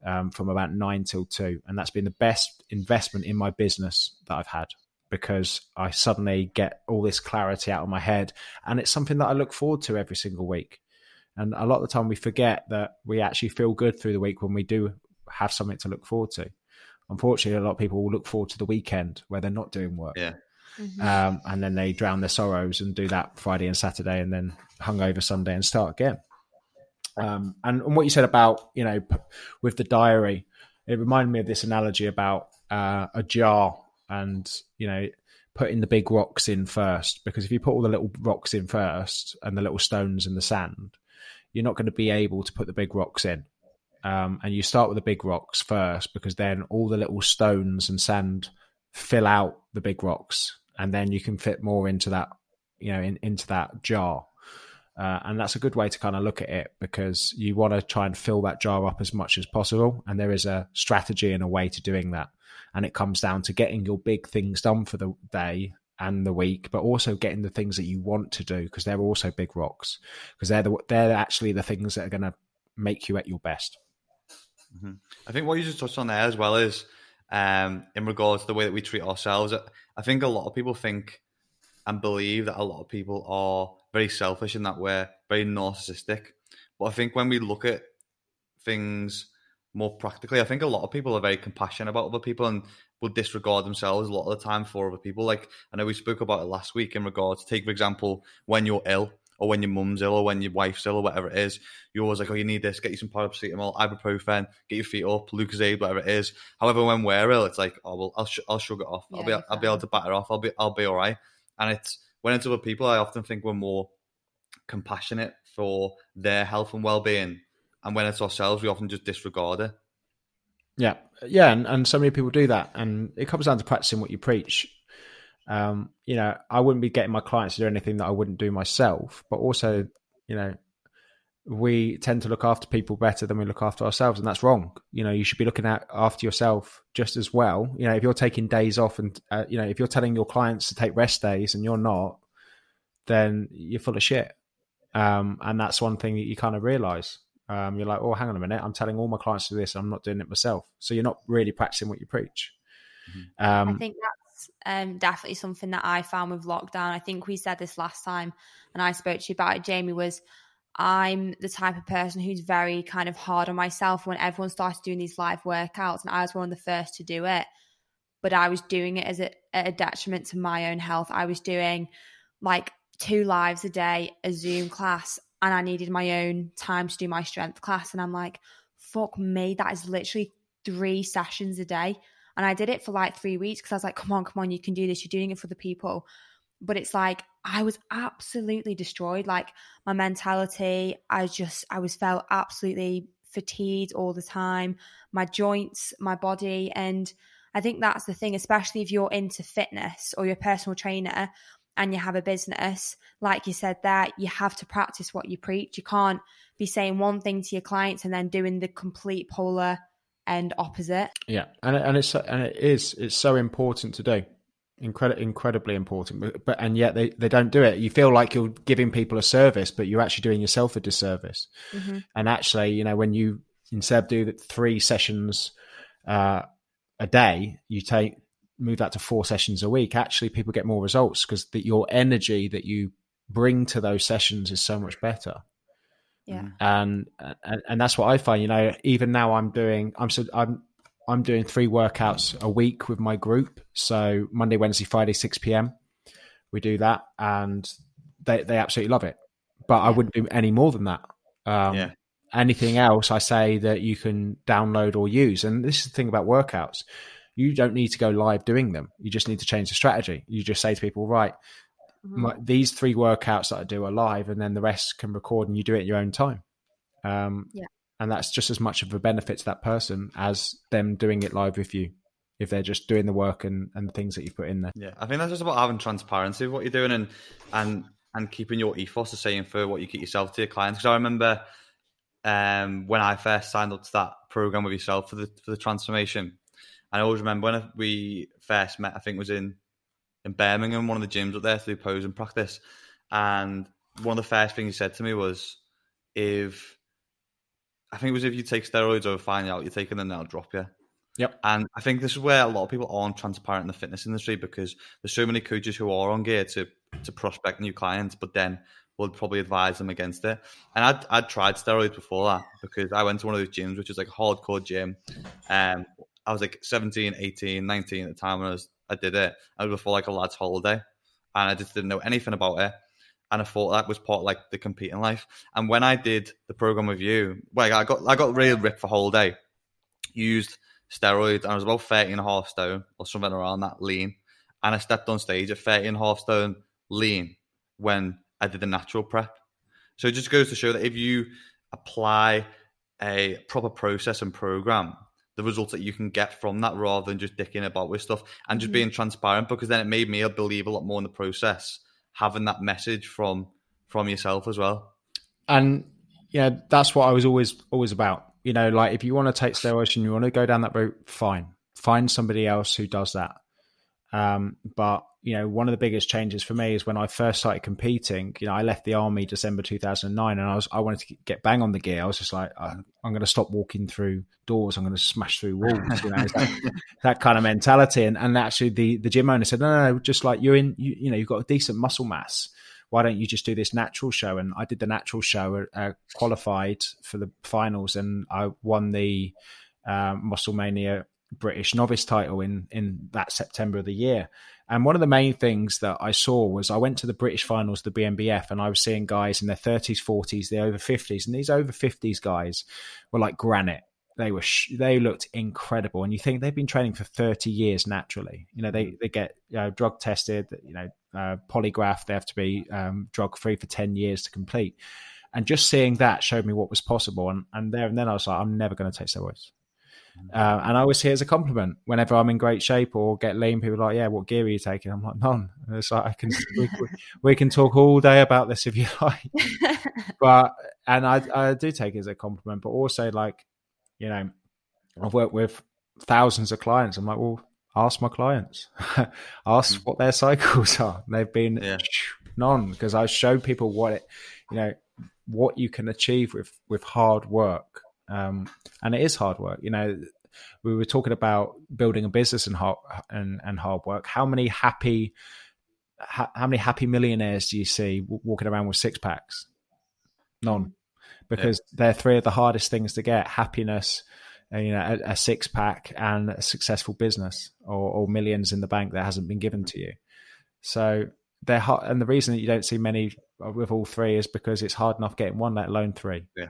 um, from about nine till two. And that's been the best investment in my business that I've had because I suddenly get all this clarity out of my head. And it's something that I look forward to every single week. And a lot of the time we forget that we actually feel good through the week when we do have something to look forward to. Unfortunately, a lot of people will look forward to the weekend where they're not doing work. Yeah. Mm-hmm. Um, and then they drown their sorrows and do that Friday and Saturday and then hung over Sunday and start again. Um, and, and, what you said about, you know, with the diary, it reminded me of this analogy about uh, a jar and, you know, putting the big rocks in first. Because if you put all the little rocks in first and the little stones in the sand, you're not going to be able to put the big rocks in. Um, and you start with the big rocks first because then all the little stones and sand fill out the big rocks and then you can fit more into that you know in, into that jar uh, and that's a good way to kind of look at it because you want to try and fill that jar up as much as possible. And there is a strategy and a way to doing that. And it comes down to getting your big things done for the day and the week, but also getting the things that you want to do because they're also big rocks because they're the, they're actually the things that are going to make you at your best. Mm-hmm. I think what you just touched on there as well is um, in regards to the way that we treat ourselves. I think a lot of people think and believe that a lot of people are very selfish in that way, very narcissistic. But I think when we look at things more practically, I think a lot of people are very compassionate about other people and will disregard themselves a lot of the time for other people. Like I know we spoke about it last week in regards, take for example, when you're ill or when your mum's ill or when your wife's ill or whatever it is, you're always like, oh, you need this, get you some paracetamol, ibuprofen, get your feet up, Lucozade, whatever it is. However, when we're ill, it's like, oh well, I'll sh- I'll shrug it off. Yeah, I'll be exactly. I'll be able to batter off. I'll be I'll be all right. And it's when it's other people, I often think we're more compassionate for their health and well-being, and when it's ourselves, we often just disregard it. Yeah, yeah, and, and so many people do that, and it comes down to practicing what you preach. Um, you know, I wouldn't be getting my clients to do anything that I wouldn't do myself, but also, you know, we tend to look after people better than we look after ourselves, and that's wrong. You know, you should be looking at after yourself just as well. You know, if you're taking days off, and uh, you know, if you're telling your clients to take rest days and you're not, then you're full of shit. Um, and that's one thing that you kind of realize. Um, you're like, oh, hang on a minute, I'm telling all my clients to do this, I'm not doing it myself. So you're not really practicing what you preach. Mm-hmm. Um, I think that's um, definitely something that I found with lockdown. I think we said this last time, and I spoke to you about it, Jamie. Was I'm the type of person who's very kind of hard on myself when everyone started doing these live workouts, and I was one of the first to do it. But I was doing it as a, a detriment to my own health. I was doing like two lives a day, a Zoom class, and I needed my own time to do my strength class. And I'm like, fuck me, that is literally three sessions a day. And I did it for like three weeks because I was like, come on, come on, you can do this. You're doing it for the people but it's like I was absolutely destroyed. Like my mentality, I just I was felt absolutely fatigued all the time. My joints, my body, and I think that's the thing, especially if you're into fitness or you're a personal trainer and you have a business, like you said there, you have to practice what you preach. You can't be saying one thing to your clients and then doing the complete polar end opposite. Yeah, and and it's and it is it's so important to do incredibly incredibly important but, but, and yet they, they don't do it you feel like you're giving people a service but you're actually doing yourself a disservice mm-hmm. and actually you know when you instead of do three sessions uh, a day you take move that to four sessions a week actually people get more results because that your energy that you bring to those sessions is so much better yeah and, and and that's what i find you know even now i'm doing i'm so i'm I'm doing three workouts a week with my group. So Monday, Wednesday, Friday, 6 p.m. We do that and they, they absolutely love it. But I wouldn't do any more than that. Um, yeah. Anything else, I say that you can download or use. And this is the thing about workouts. You don't need to go live doing them. You just need to change the strategy. You just say to people, right, mm-hmm. my, these three workouts that I do are live, and then the rest can record and you do it at your own time. Um, yeah and that's just as much of a benefit to that person as them doing it live with you if they're just doing the work and, and the things that you put in there. Yeah, I think that's just about having transparency of what you're doing and and and keeping your ethos the same for what you keep yourself to your clients. Because I remember um, when I first signed up to that program with yourself for the for the transformation, and I always remember when we first met. I think it was in in Birmingham, one of the gyms up there to do posing practice, and one of the first things he said to me was, "If I think it was if you take steroids or find out you're taking them, they'll drop you. Yep. And I think this is where a lot of people aren't transparent in the fitness industry because there's so many coaches who are on gear to to prospect new clients, but then would probably advise them against it. And I'd, I'd tried steroids before that because I went to one of those gyms, which is like a hardcore gym. And um, I was like 17, 18, 19 at the time when I, was, I did it. I was before like a lad's holiday. And I just didn't know anything about it and I thought that was part of like the competing life. And when I did the program with you, well, I got I got really ripped for whole day. Used steroids, and I was about 30 and a half stone or something around that lean. And I stepped on stage at 30 and a half stone lean when I did the natural prep. So it just goes to show that if you apply a proper process and program, the results that you can get from that rather than just dicking about with stuff and just mm-hmm. being transparent because then it made me believe a lot more in the process having that message from from yourself as well. And yeah, that's what I was always always about. You know, like if you want to take steroids and you want to go down that route, fine. Find somebody else who does that. Um, but you know, one of the biggest changes for me is when I first started competing. You know, I left the army December 2009, and I was I wanted to get bang on the gear. I was just like, uh, I'm going to stop walking through doors. I'm going to smash through walls. You know, that, that, kind of mentality. And and actually, the the gym owner said, no, no, no, just like you're in, you, you know, you've got a decent muscle mass. Why don't you just do this natural show? And I did the natural show, uh, qualified for the finals, and I won the um, Musclemania British novice title in in that September of the year. And one of the main things that I saw was I went to the British finals, the BNBF, and I was seeing guys in their 30s, 40s, the over 50s. And these over 50s guys were like granite. they were sh- they looked incredible and you think they've been training for 30 years naturally you know they mm. they get you know, drug tested you know uh, polygraph they have to be um, drug free for 10 years to complete and just seeing that showed me what was possible and and there and then i was like i'm never going to take steroids. Uh, and I always see it as a compliment whenever I'm in great shape or get lean. People are like, "Yeah, what gear are you taking?" I'm like, "None." And it's like I can we, we, can talk all day about this if you like, but and I I do take it as a compliment, but also like you know, I've worked with thousands of clients. I'm like, well, ask my clients, ask mm. what their cycles are. They've been yeah. none because I show people what it, you know, what you can achieve with with hard work. Um, and it is hard work. You know, we were talking about building a business and hard and, and hard work. How many happy, how many happy millionaires do you see walking around with six packs? None because yeah. they're three of the hardest things to get: happiness, uh, you know, a, a six pack, and a successful business, or, or, millions in the bank that hasn't been given to you. So they're hard, and the reason that you don't see many with all three is because it's hard enough getting one, let alone three. Yeah.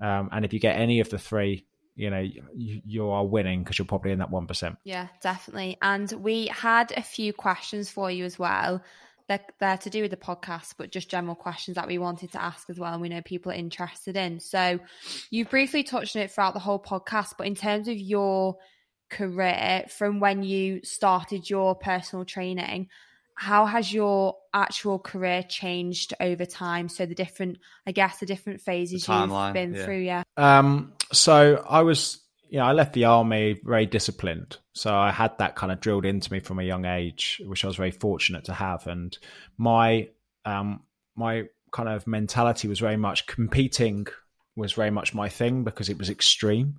Um, and if you get any of the three, you know you, you are winning because you're probably in that one percent. Yeah, definitely. And we had a few questions for you as well they're, they're to do with the podcast, but just general questions that we wanted to ask as well. And we know people are interested in. So you briefly touched on it throughout the whole podcast, but in terms of your career from when you started your personal training, how has your actual career changed over time? So the different, I guess, the different phases the you've been yeah. through. Yeah. Um. So I was you know, I left the army very disciplined. So I had that kind of drilled into me from a young age, which I was very fortunate to have. And my um, my kind of mentality was very much competing was very much my thing because it was extreme.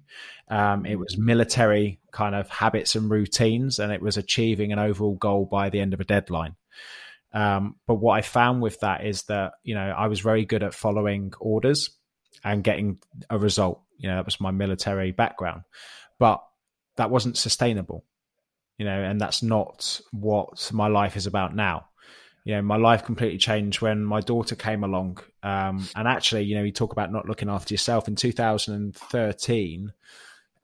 Um, it was military kind of habits and routines, and it was achieving an overall goal by the end of a deadline. Um, but what I found with that is that you know I was very good at following orders and getting a result. You know, that was my military background, but that wasn't sustainable. You know, and that's not what my life is about now. You know, my life completely changed when my daughter came along. Um, and actually, you know, you talk about not looking after yourself. In 2013,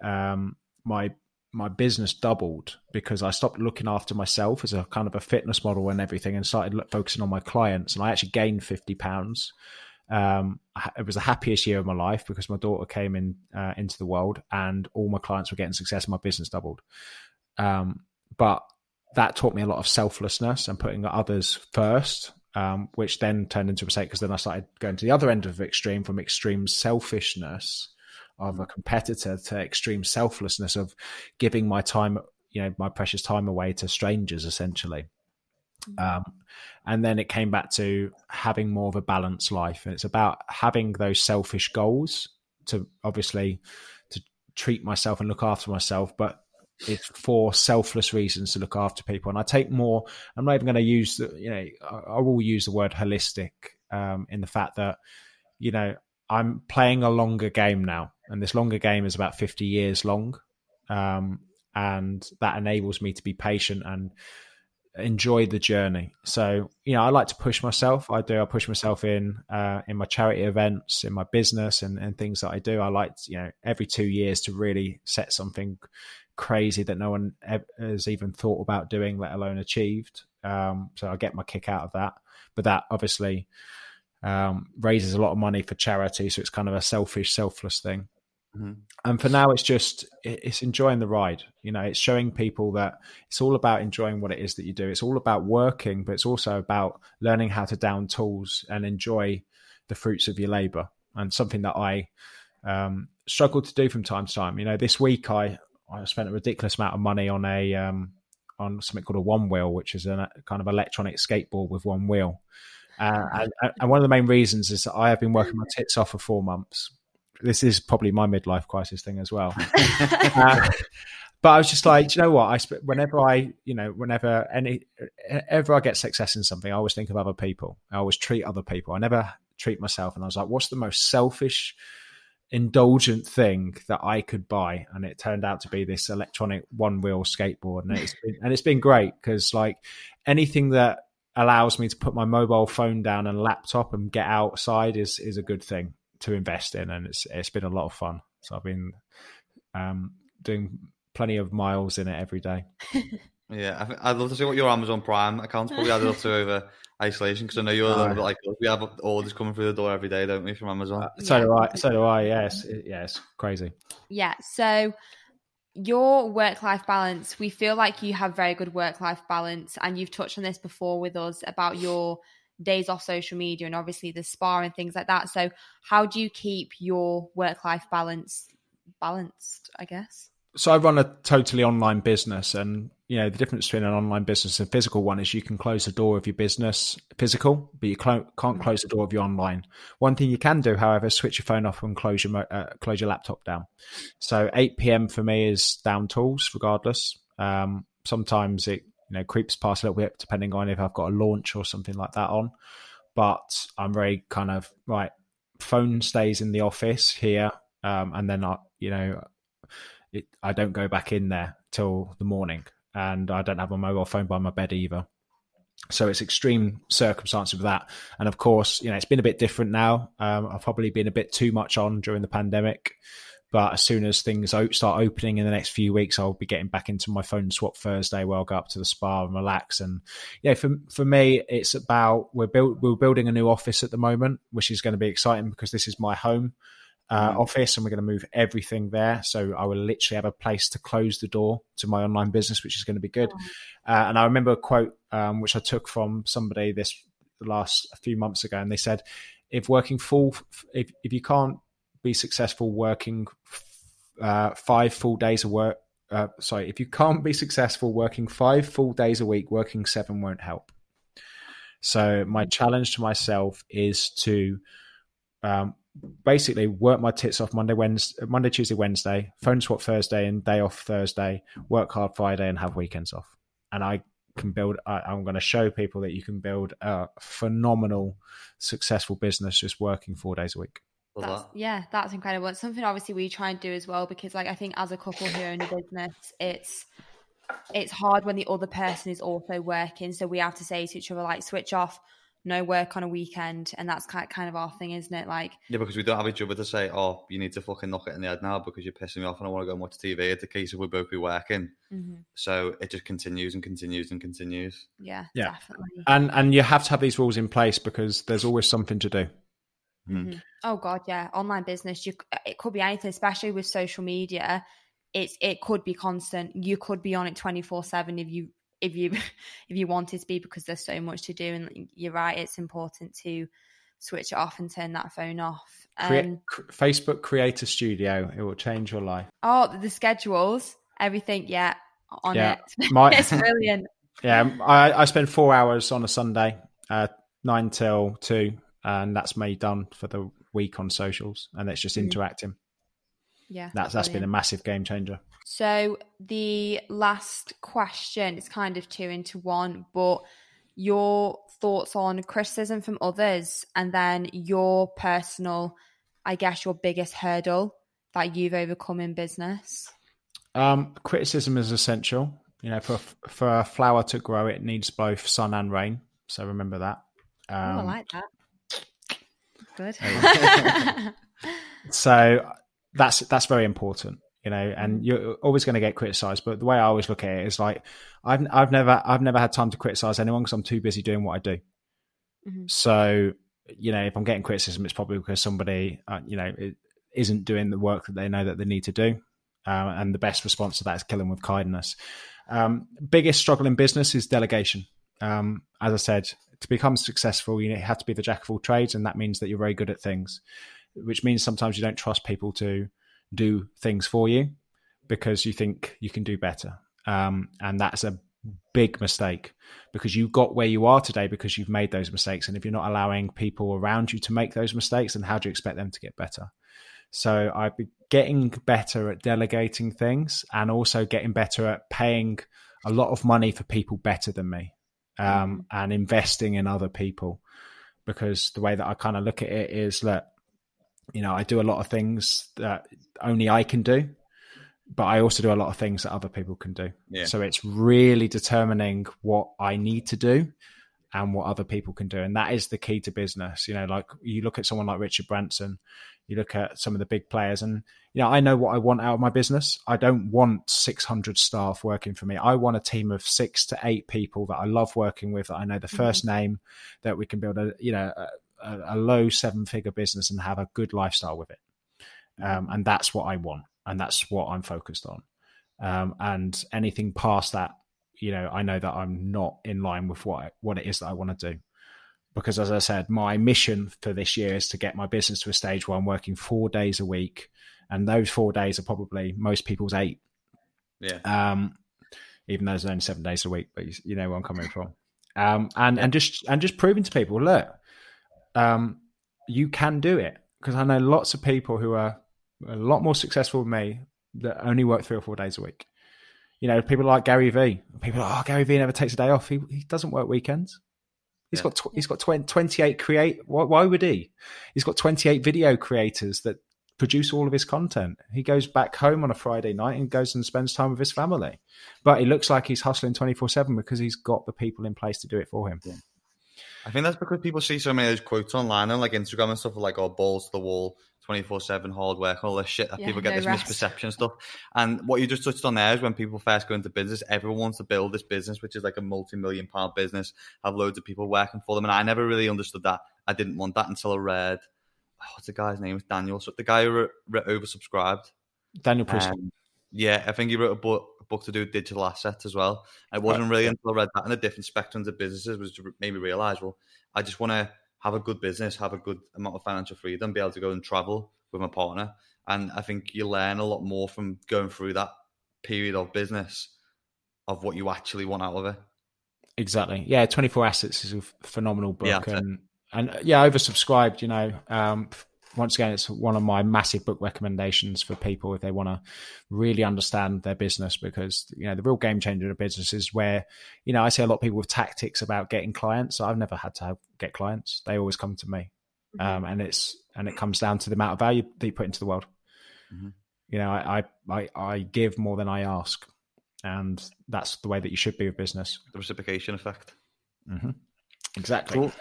um, my my business doubled because I stopped looking after myself as a kind of a fitness model and everything, and started focusing on my clients. And I actually gained 50 pounds um, it was the happiest year of my life because my daughter came in uh, into the world and all my clients were getting success. My business doubled. Um, but that taught me a lot of selflessness and putting others first, um, which then turned into a mistake because then I started going to the other end of the extreme from extreme selfishness of a competitor to extreme selflessness of giving my time, you know, my precious time away to strangers essentially. Mm. Um, and then it came back to having more of a balanced life. And it's about having those selfish goals to obviously to treat myself and look after myself, but it's for selfless reasons to look after people. And I take more. I'm not even going to use the. You know, I, I will use the word holistic um, in the fact that you know I'm playing a longer game now, and this longer game is about 50 years long, um, and that enables me to be patient and enjoy the journey. So, you know, I like to push myself. I do. I push myself in uh, in my charity events, in my business, and, and things that I do. I like, you know, every two years to really set something crazy that no one has even thought about doing, let alone achieved. Um, so I get my kick out of that. But that obviously um, raises a lot of money for charity. So it's kind of a selfish, selfless thing. Mm-hmm. And for now, it's just it's enjoying the ride. You know, it's showing people that it's all about enjoying what it is that you do. It's all about working, but it's also about learning how to down tools and enjoy the fruits of your labor. And something that I um, struggle to do from time to time. You know, this week I I spent a ridiculous amount of money on a um, on something called a one wheel, which is a kind of electronic skateboard with one wheel. Uh, and, and, one of the main reasons is that I have been working my tits off for four months this is probably my midlife crisis thing as well. uh, but I was just like, you know what? I sp- whenever I, you know, whenever any ever I get success in something, I always think of other people. I always treat other people. I never treat myself. And I was like, what's the most selfish, indulgent thing that I could buy? And it turned out to be this electronic one wheel skateboard, and it's been, and it's been great because like anything that allows me to put my mobile phone down and laptop and get outside is is a good thing to invest in, and it's it's been a lot of fun. So I've been um, doing plenty of miles in it every day. yeah, I would love to see what your Amazon Prime account's probably added up to over isolation because I know you're a like we have orders coming through the door every day, don't we, from Amazon? Uh, so yeah. do I. So do I. Yes. Yes. Crazy. Yeah. So your work life balance, we feel like you have very good work life balance, and you've touched on this before with us about your days off social media and obviously the spa and things like that. So, how do you keep your work life balance balanced? I guess. So I run a totally online business, and you know the difference between an online business and physical one is you can close the door of your business physical, but you cl- can't mm. close the door of your online. One thing you can do, however, is switch your phone off and close your uh, close your laptop down. So 8 p.m. for me is down tools, regardless. Um, sometimes it you know creeps past a little bit depending on if I've got a launch or something like that on. But I'm very kind of right. Phone stays in the office here, um, and then I, you know, it, I don't go back in there till the morning, and I don't have my mobile phone by my bed either. So it's extreme circumstances with that, and of course, you know, it's been a bit different now. Um, I've probably been a bit too much on during the pandemic. But as soon as things start opening in the next few weeks, I'll be getting back into my phone swap Thursday where I'll go up to the spa and relax. And yeah, for for me, it's about we're build, we're building a new office at the moment, which is going to be exciting because this is my home uh, mm. office and we're going to move everything there. So I will literally have a place to close the door to my online business, which is going to be good. Oh. Uh, and I remember a quote um, which I took from somebody this last few months ago, and they said, "If working full, if if you can't be successful working uh, five full days of work. Uh, sorry, if you can't be successful working five full days a week, working seven won't help. So my challenge to myself is to um, basically work my tits off Monday, Wednesday, Monday, Tuesday, Wednesday, phone swap Thursday, and day off Thursday. Work hard Friday, and have weekends off. And I can build. I, I'm going to show people that you can build a phenomenal, successful business just working four days a week. That's, yeah, that's incredible. It's something obviously we try and do as well because, like, I think as a couple who own a business, it's it's hard when the other person is also working. So we have to say to each other, like, switch off, no work on a weekend, and that's kind kind of our thing, isn't it? Like, yeah, because we don't have each other to say, oh, you need to fucking knock it in the head now because you're pissing me off and I want to go and watch TV. It's a case of we both be working, mm-hmm. so it just continues and continues and continues. Yeah, yeah, definitely. And and you have to have these rules in place because there's always something to do. Mm-hmm. Oh God, yeah, online business. You it could be anything, especially with social media. It's it could be constant. You could be on it twenty four seven if you if you if you wanted to be because there's so much to do. And you're right, it's important to switch it off and turn that phone off. Um, Facebook Creator Studio, it will change your life. Oh, the schedules, everything, yeah, on yeah. it. My, it's brilliant. Yeah, I, I spend four hours on a Sunday, uh, nine till two, and that's me done for the week on socials, and it's just mm. interacting. Yeah, that's that's been a massive game changer. So the last question is kind of two into one, but your thoughts on criticism from others, and then your personal, I guess, your biggest hurdle that you've overcome in business. Um, criticism is essential. You know, for for a flower to grow, it needs both sun and rain. So remember that. Um, oh, I um, like that. Good. so that's that's very important, you know, and mm. you're always going to get criticized. But the way I always look at it is like I've I've never I've never had time to criticize anyone because I'm too busy doing what I do. Mm-hmm. So you know, if I'm getting criticism, it's probably because somebody uh, you know isn't doing the work that they know that they need to do. Um, and the best response to that is killing with kindness. Um, biggest struggle in business is delegation. Um, as I said, to become successful, you have to be the jack of all trades, and that means that you're very good at things, which means sometimes you don't trust people to do things for you because you think you can do better. Um, and that's a big mistake because you got where you are today because you've made those mistakes. And if you're not allowing people around you to make those mistakes, then how do you expect them to get better? So I've been getting better at delegating things and also getting better at paying a lot of money for people better than me um, mm. and investing in other people. Because the way that I kind of look at it is that, you know, I do a lot of things that only I can do, but I also do a lot of things that other people can do. Yeah. So it's really determining what I need to do and what other people can do. And that is the key to business. You know, like you look at someone like Richard Branson, you look at some of the big players, and, you know, I know what I want out of my business. I don't want 600 staff working for me. I want a team of six to eight people that I love working with, that I know the 1st mm-hmm. name, that we can build a, you know, a, a low seven figure business and have a good lifestyle with it. Um, and that's what I want. And that's what I'm focused on. Um, and anything past that you know, I know that I'm not in line with what what it is that I want to do. Because as I said, my mission for this year is to get my business to a stage where I'm working four days a week, and those four days are probably most people's eight. Yeah. Um, even though there's only seven days a week, but you, you know where I'm coming from. Um, and yeah. and just and just proving to people, look, um, you can do it. Because I know lots of people who are a lot more successful than me that only work three or four days a week. You know, people like Gary Vee. People are, oh, Gary Vee never takes a day off. He, he doesn't work weekends. He's yeah. got tw- he's got 20, 28 create. Why, why would he? He's got 28 video creators that produce all of his content. He goes back home on a Friday night and goes and spends time with his family. But it looks like he's hustling 24 7 because he's got the people in place to do it for him. Yeah. I think that's because people see so many of those quotes online and like Instagram and stuff like, oh, balls to the wall, 24 7 hard work, all this shit that yeah, people get no this rest. misperception stuff. And what you just touched on there is when people first go into business, everyone wants to build this business, which is like a multi million pound business, have loads of people working for them. And I never really understood that. I didn't want that until I read, oh, what's the guy's name? It's Daniel. So the guy who wrote, wrote Oversubscribed. Daniel Priestley. Um, yeah, I think he wrote a book, a book to do digital assets as well. It wasn't really until I read that and the different spectrums of businesses was made me realize, well, I just want to have a good business, have a good amount of financial freedom, be able to go and travel with my partner. And I think you learn a lot more from going through that period of business of what you actually want out of it. Exactly. Yeah, 24 Assets is a phenomenal book. Yeah, and, and yeah, oversubscribed, you know, um, once again, it's one of my massive book recommendations for people if they want to really understand their business because, you know, the real game changer in a business is where, you know, I see a lot of people with tactics about getting clients. I've never had to have, get clients. They always come to me. Mm-hmm. Um, and it's, and it comes down to the amount of value that you put into the world. Mm-hmm. You know, I, I, I give more than I ask. And that's the way that you should be with business. The reciprocation effect. Mm-hmm. Exactly. Cool.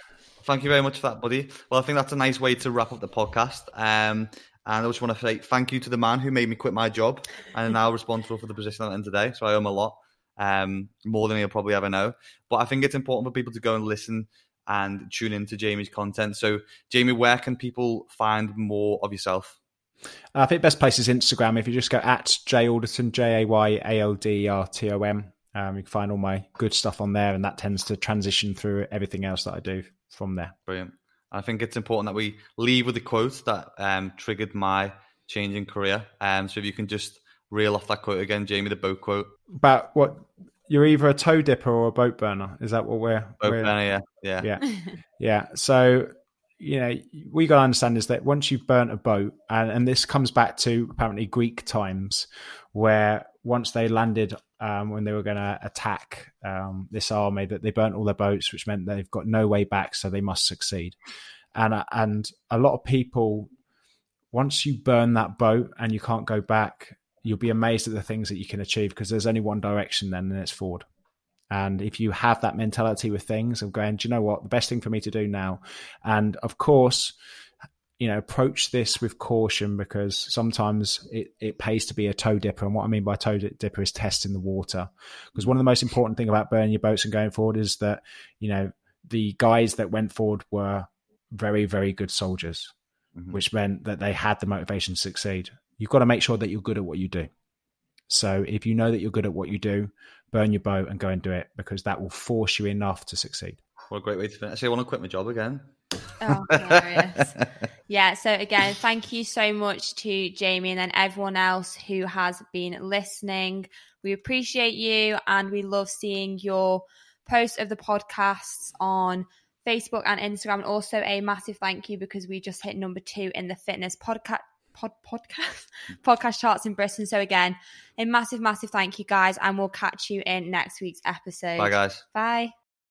Thank you very much for that, buddy. Well, I think that's a nice way to wrap up the podcast. Um, and I just want to say thank you to the man who made me quit my job and am now responsible for the position I'm in today. So I owe him a lot, um, more than he'll probably ever know. But I think it's important for people to go and listen and tune into Jamie's content. So, Jamie, where can people find more of yourself? I think best place is Instagram. If you just go at Jay Alderton, J A Y A L D R T O M, um, you can find all my good stuff on there, and that tends to transition through everything else that I do from there. Brilliant. I think it's important that we leave with the quote that um, triggered my changing career. Um, so if you can just reel off that quote again, Jamie, the boat quote. About what you're either a toe dipper or a boat burner. Is that what we're? Boat we're, burner, yeah, yeah, yeah, yeah. So you know, we got to understand is that once you've burnt a boat, and, and this comes back to apparently Greek times, where once they landed um, when they were going to attack um, this army, that they burnt all their boats, which meant they've got no way back, so they must succeed. And uh, and a lot of people, once you burn that boat and you can't go back, you'll be amazed at the things that you can achieve because there's only one direction then, and it's forward. And if you have that mentality with things of going, do you know what, the best thing for me to do now, and of course you know, approach this with caution because sometimes it, it pays to be a toe dipper. And what I mean by toe dipper is testing the water. Because one of the most important thing about burning your boats and going forward is that, you know, the guys that went forward were very, very good soldiers, mm-hmm. which meant that they had the motivation to succeed. You've got to make sure that you're good at what you do. So if you know that you're good at what you do, burn your boat and go and do it because that will force you enough to succeed. What a great way to finish. Actually, I want to quit my job again. Oh, hilarious. yeah. So, again, thank you so much to Jamie and then everyone else who has been listening. We appreciate you and we love seeing your posts of the podcasts on Facebook and Instagram. And also, a massive thank you because we just hit number two in the fitness podcast. Pod, podcast podcast charts in Britain. So again, a massive, massive thank you guys, and we'll catch you in next week's episode. Bye guys. Bye.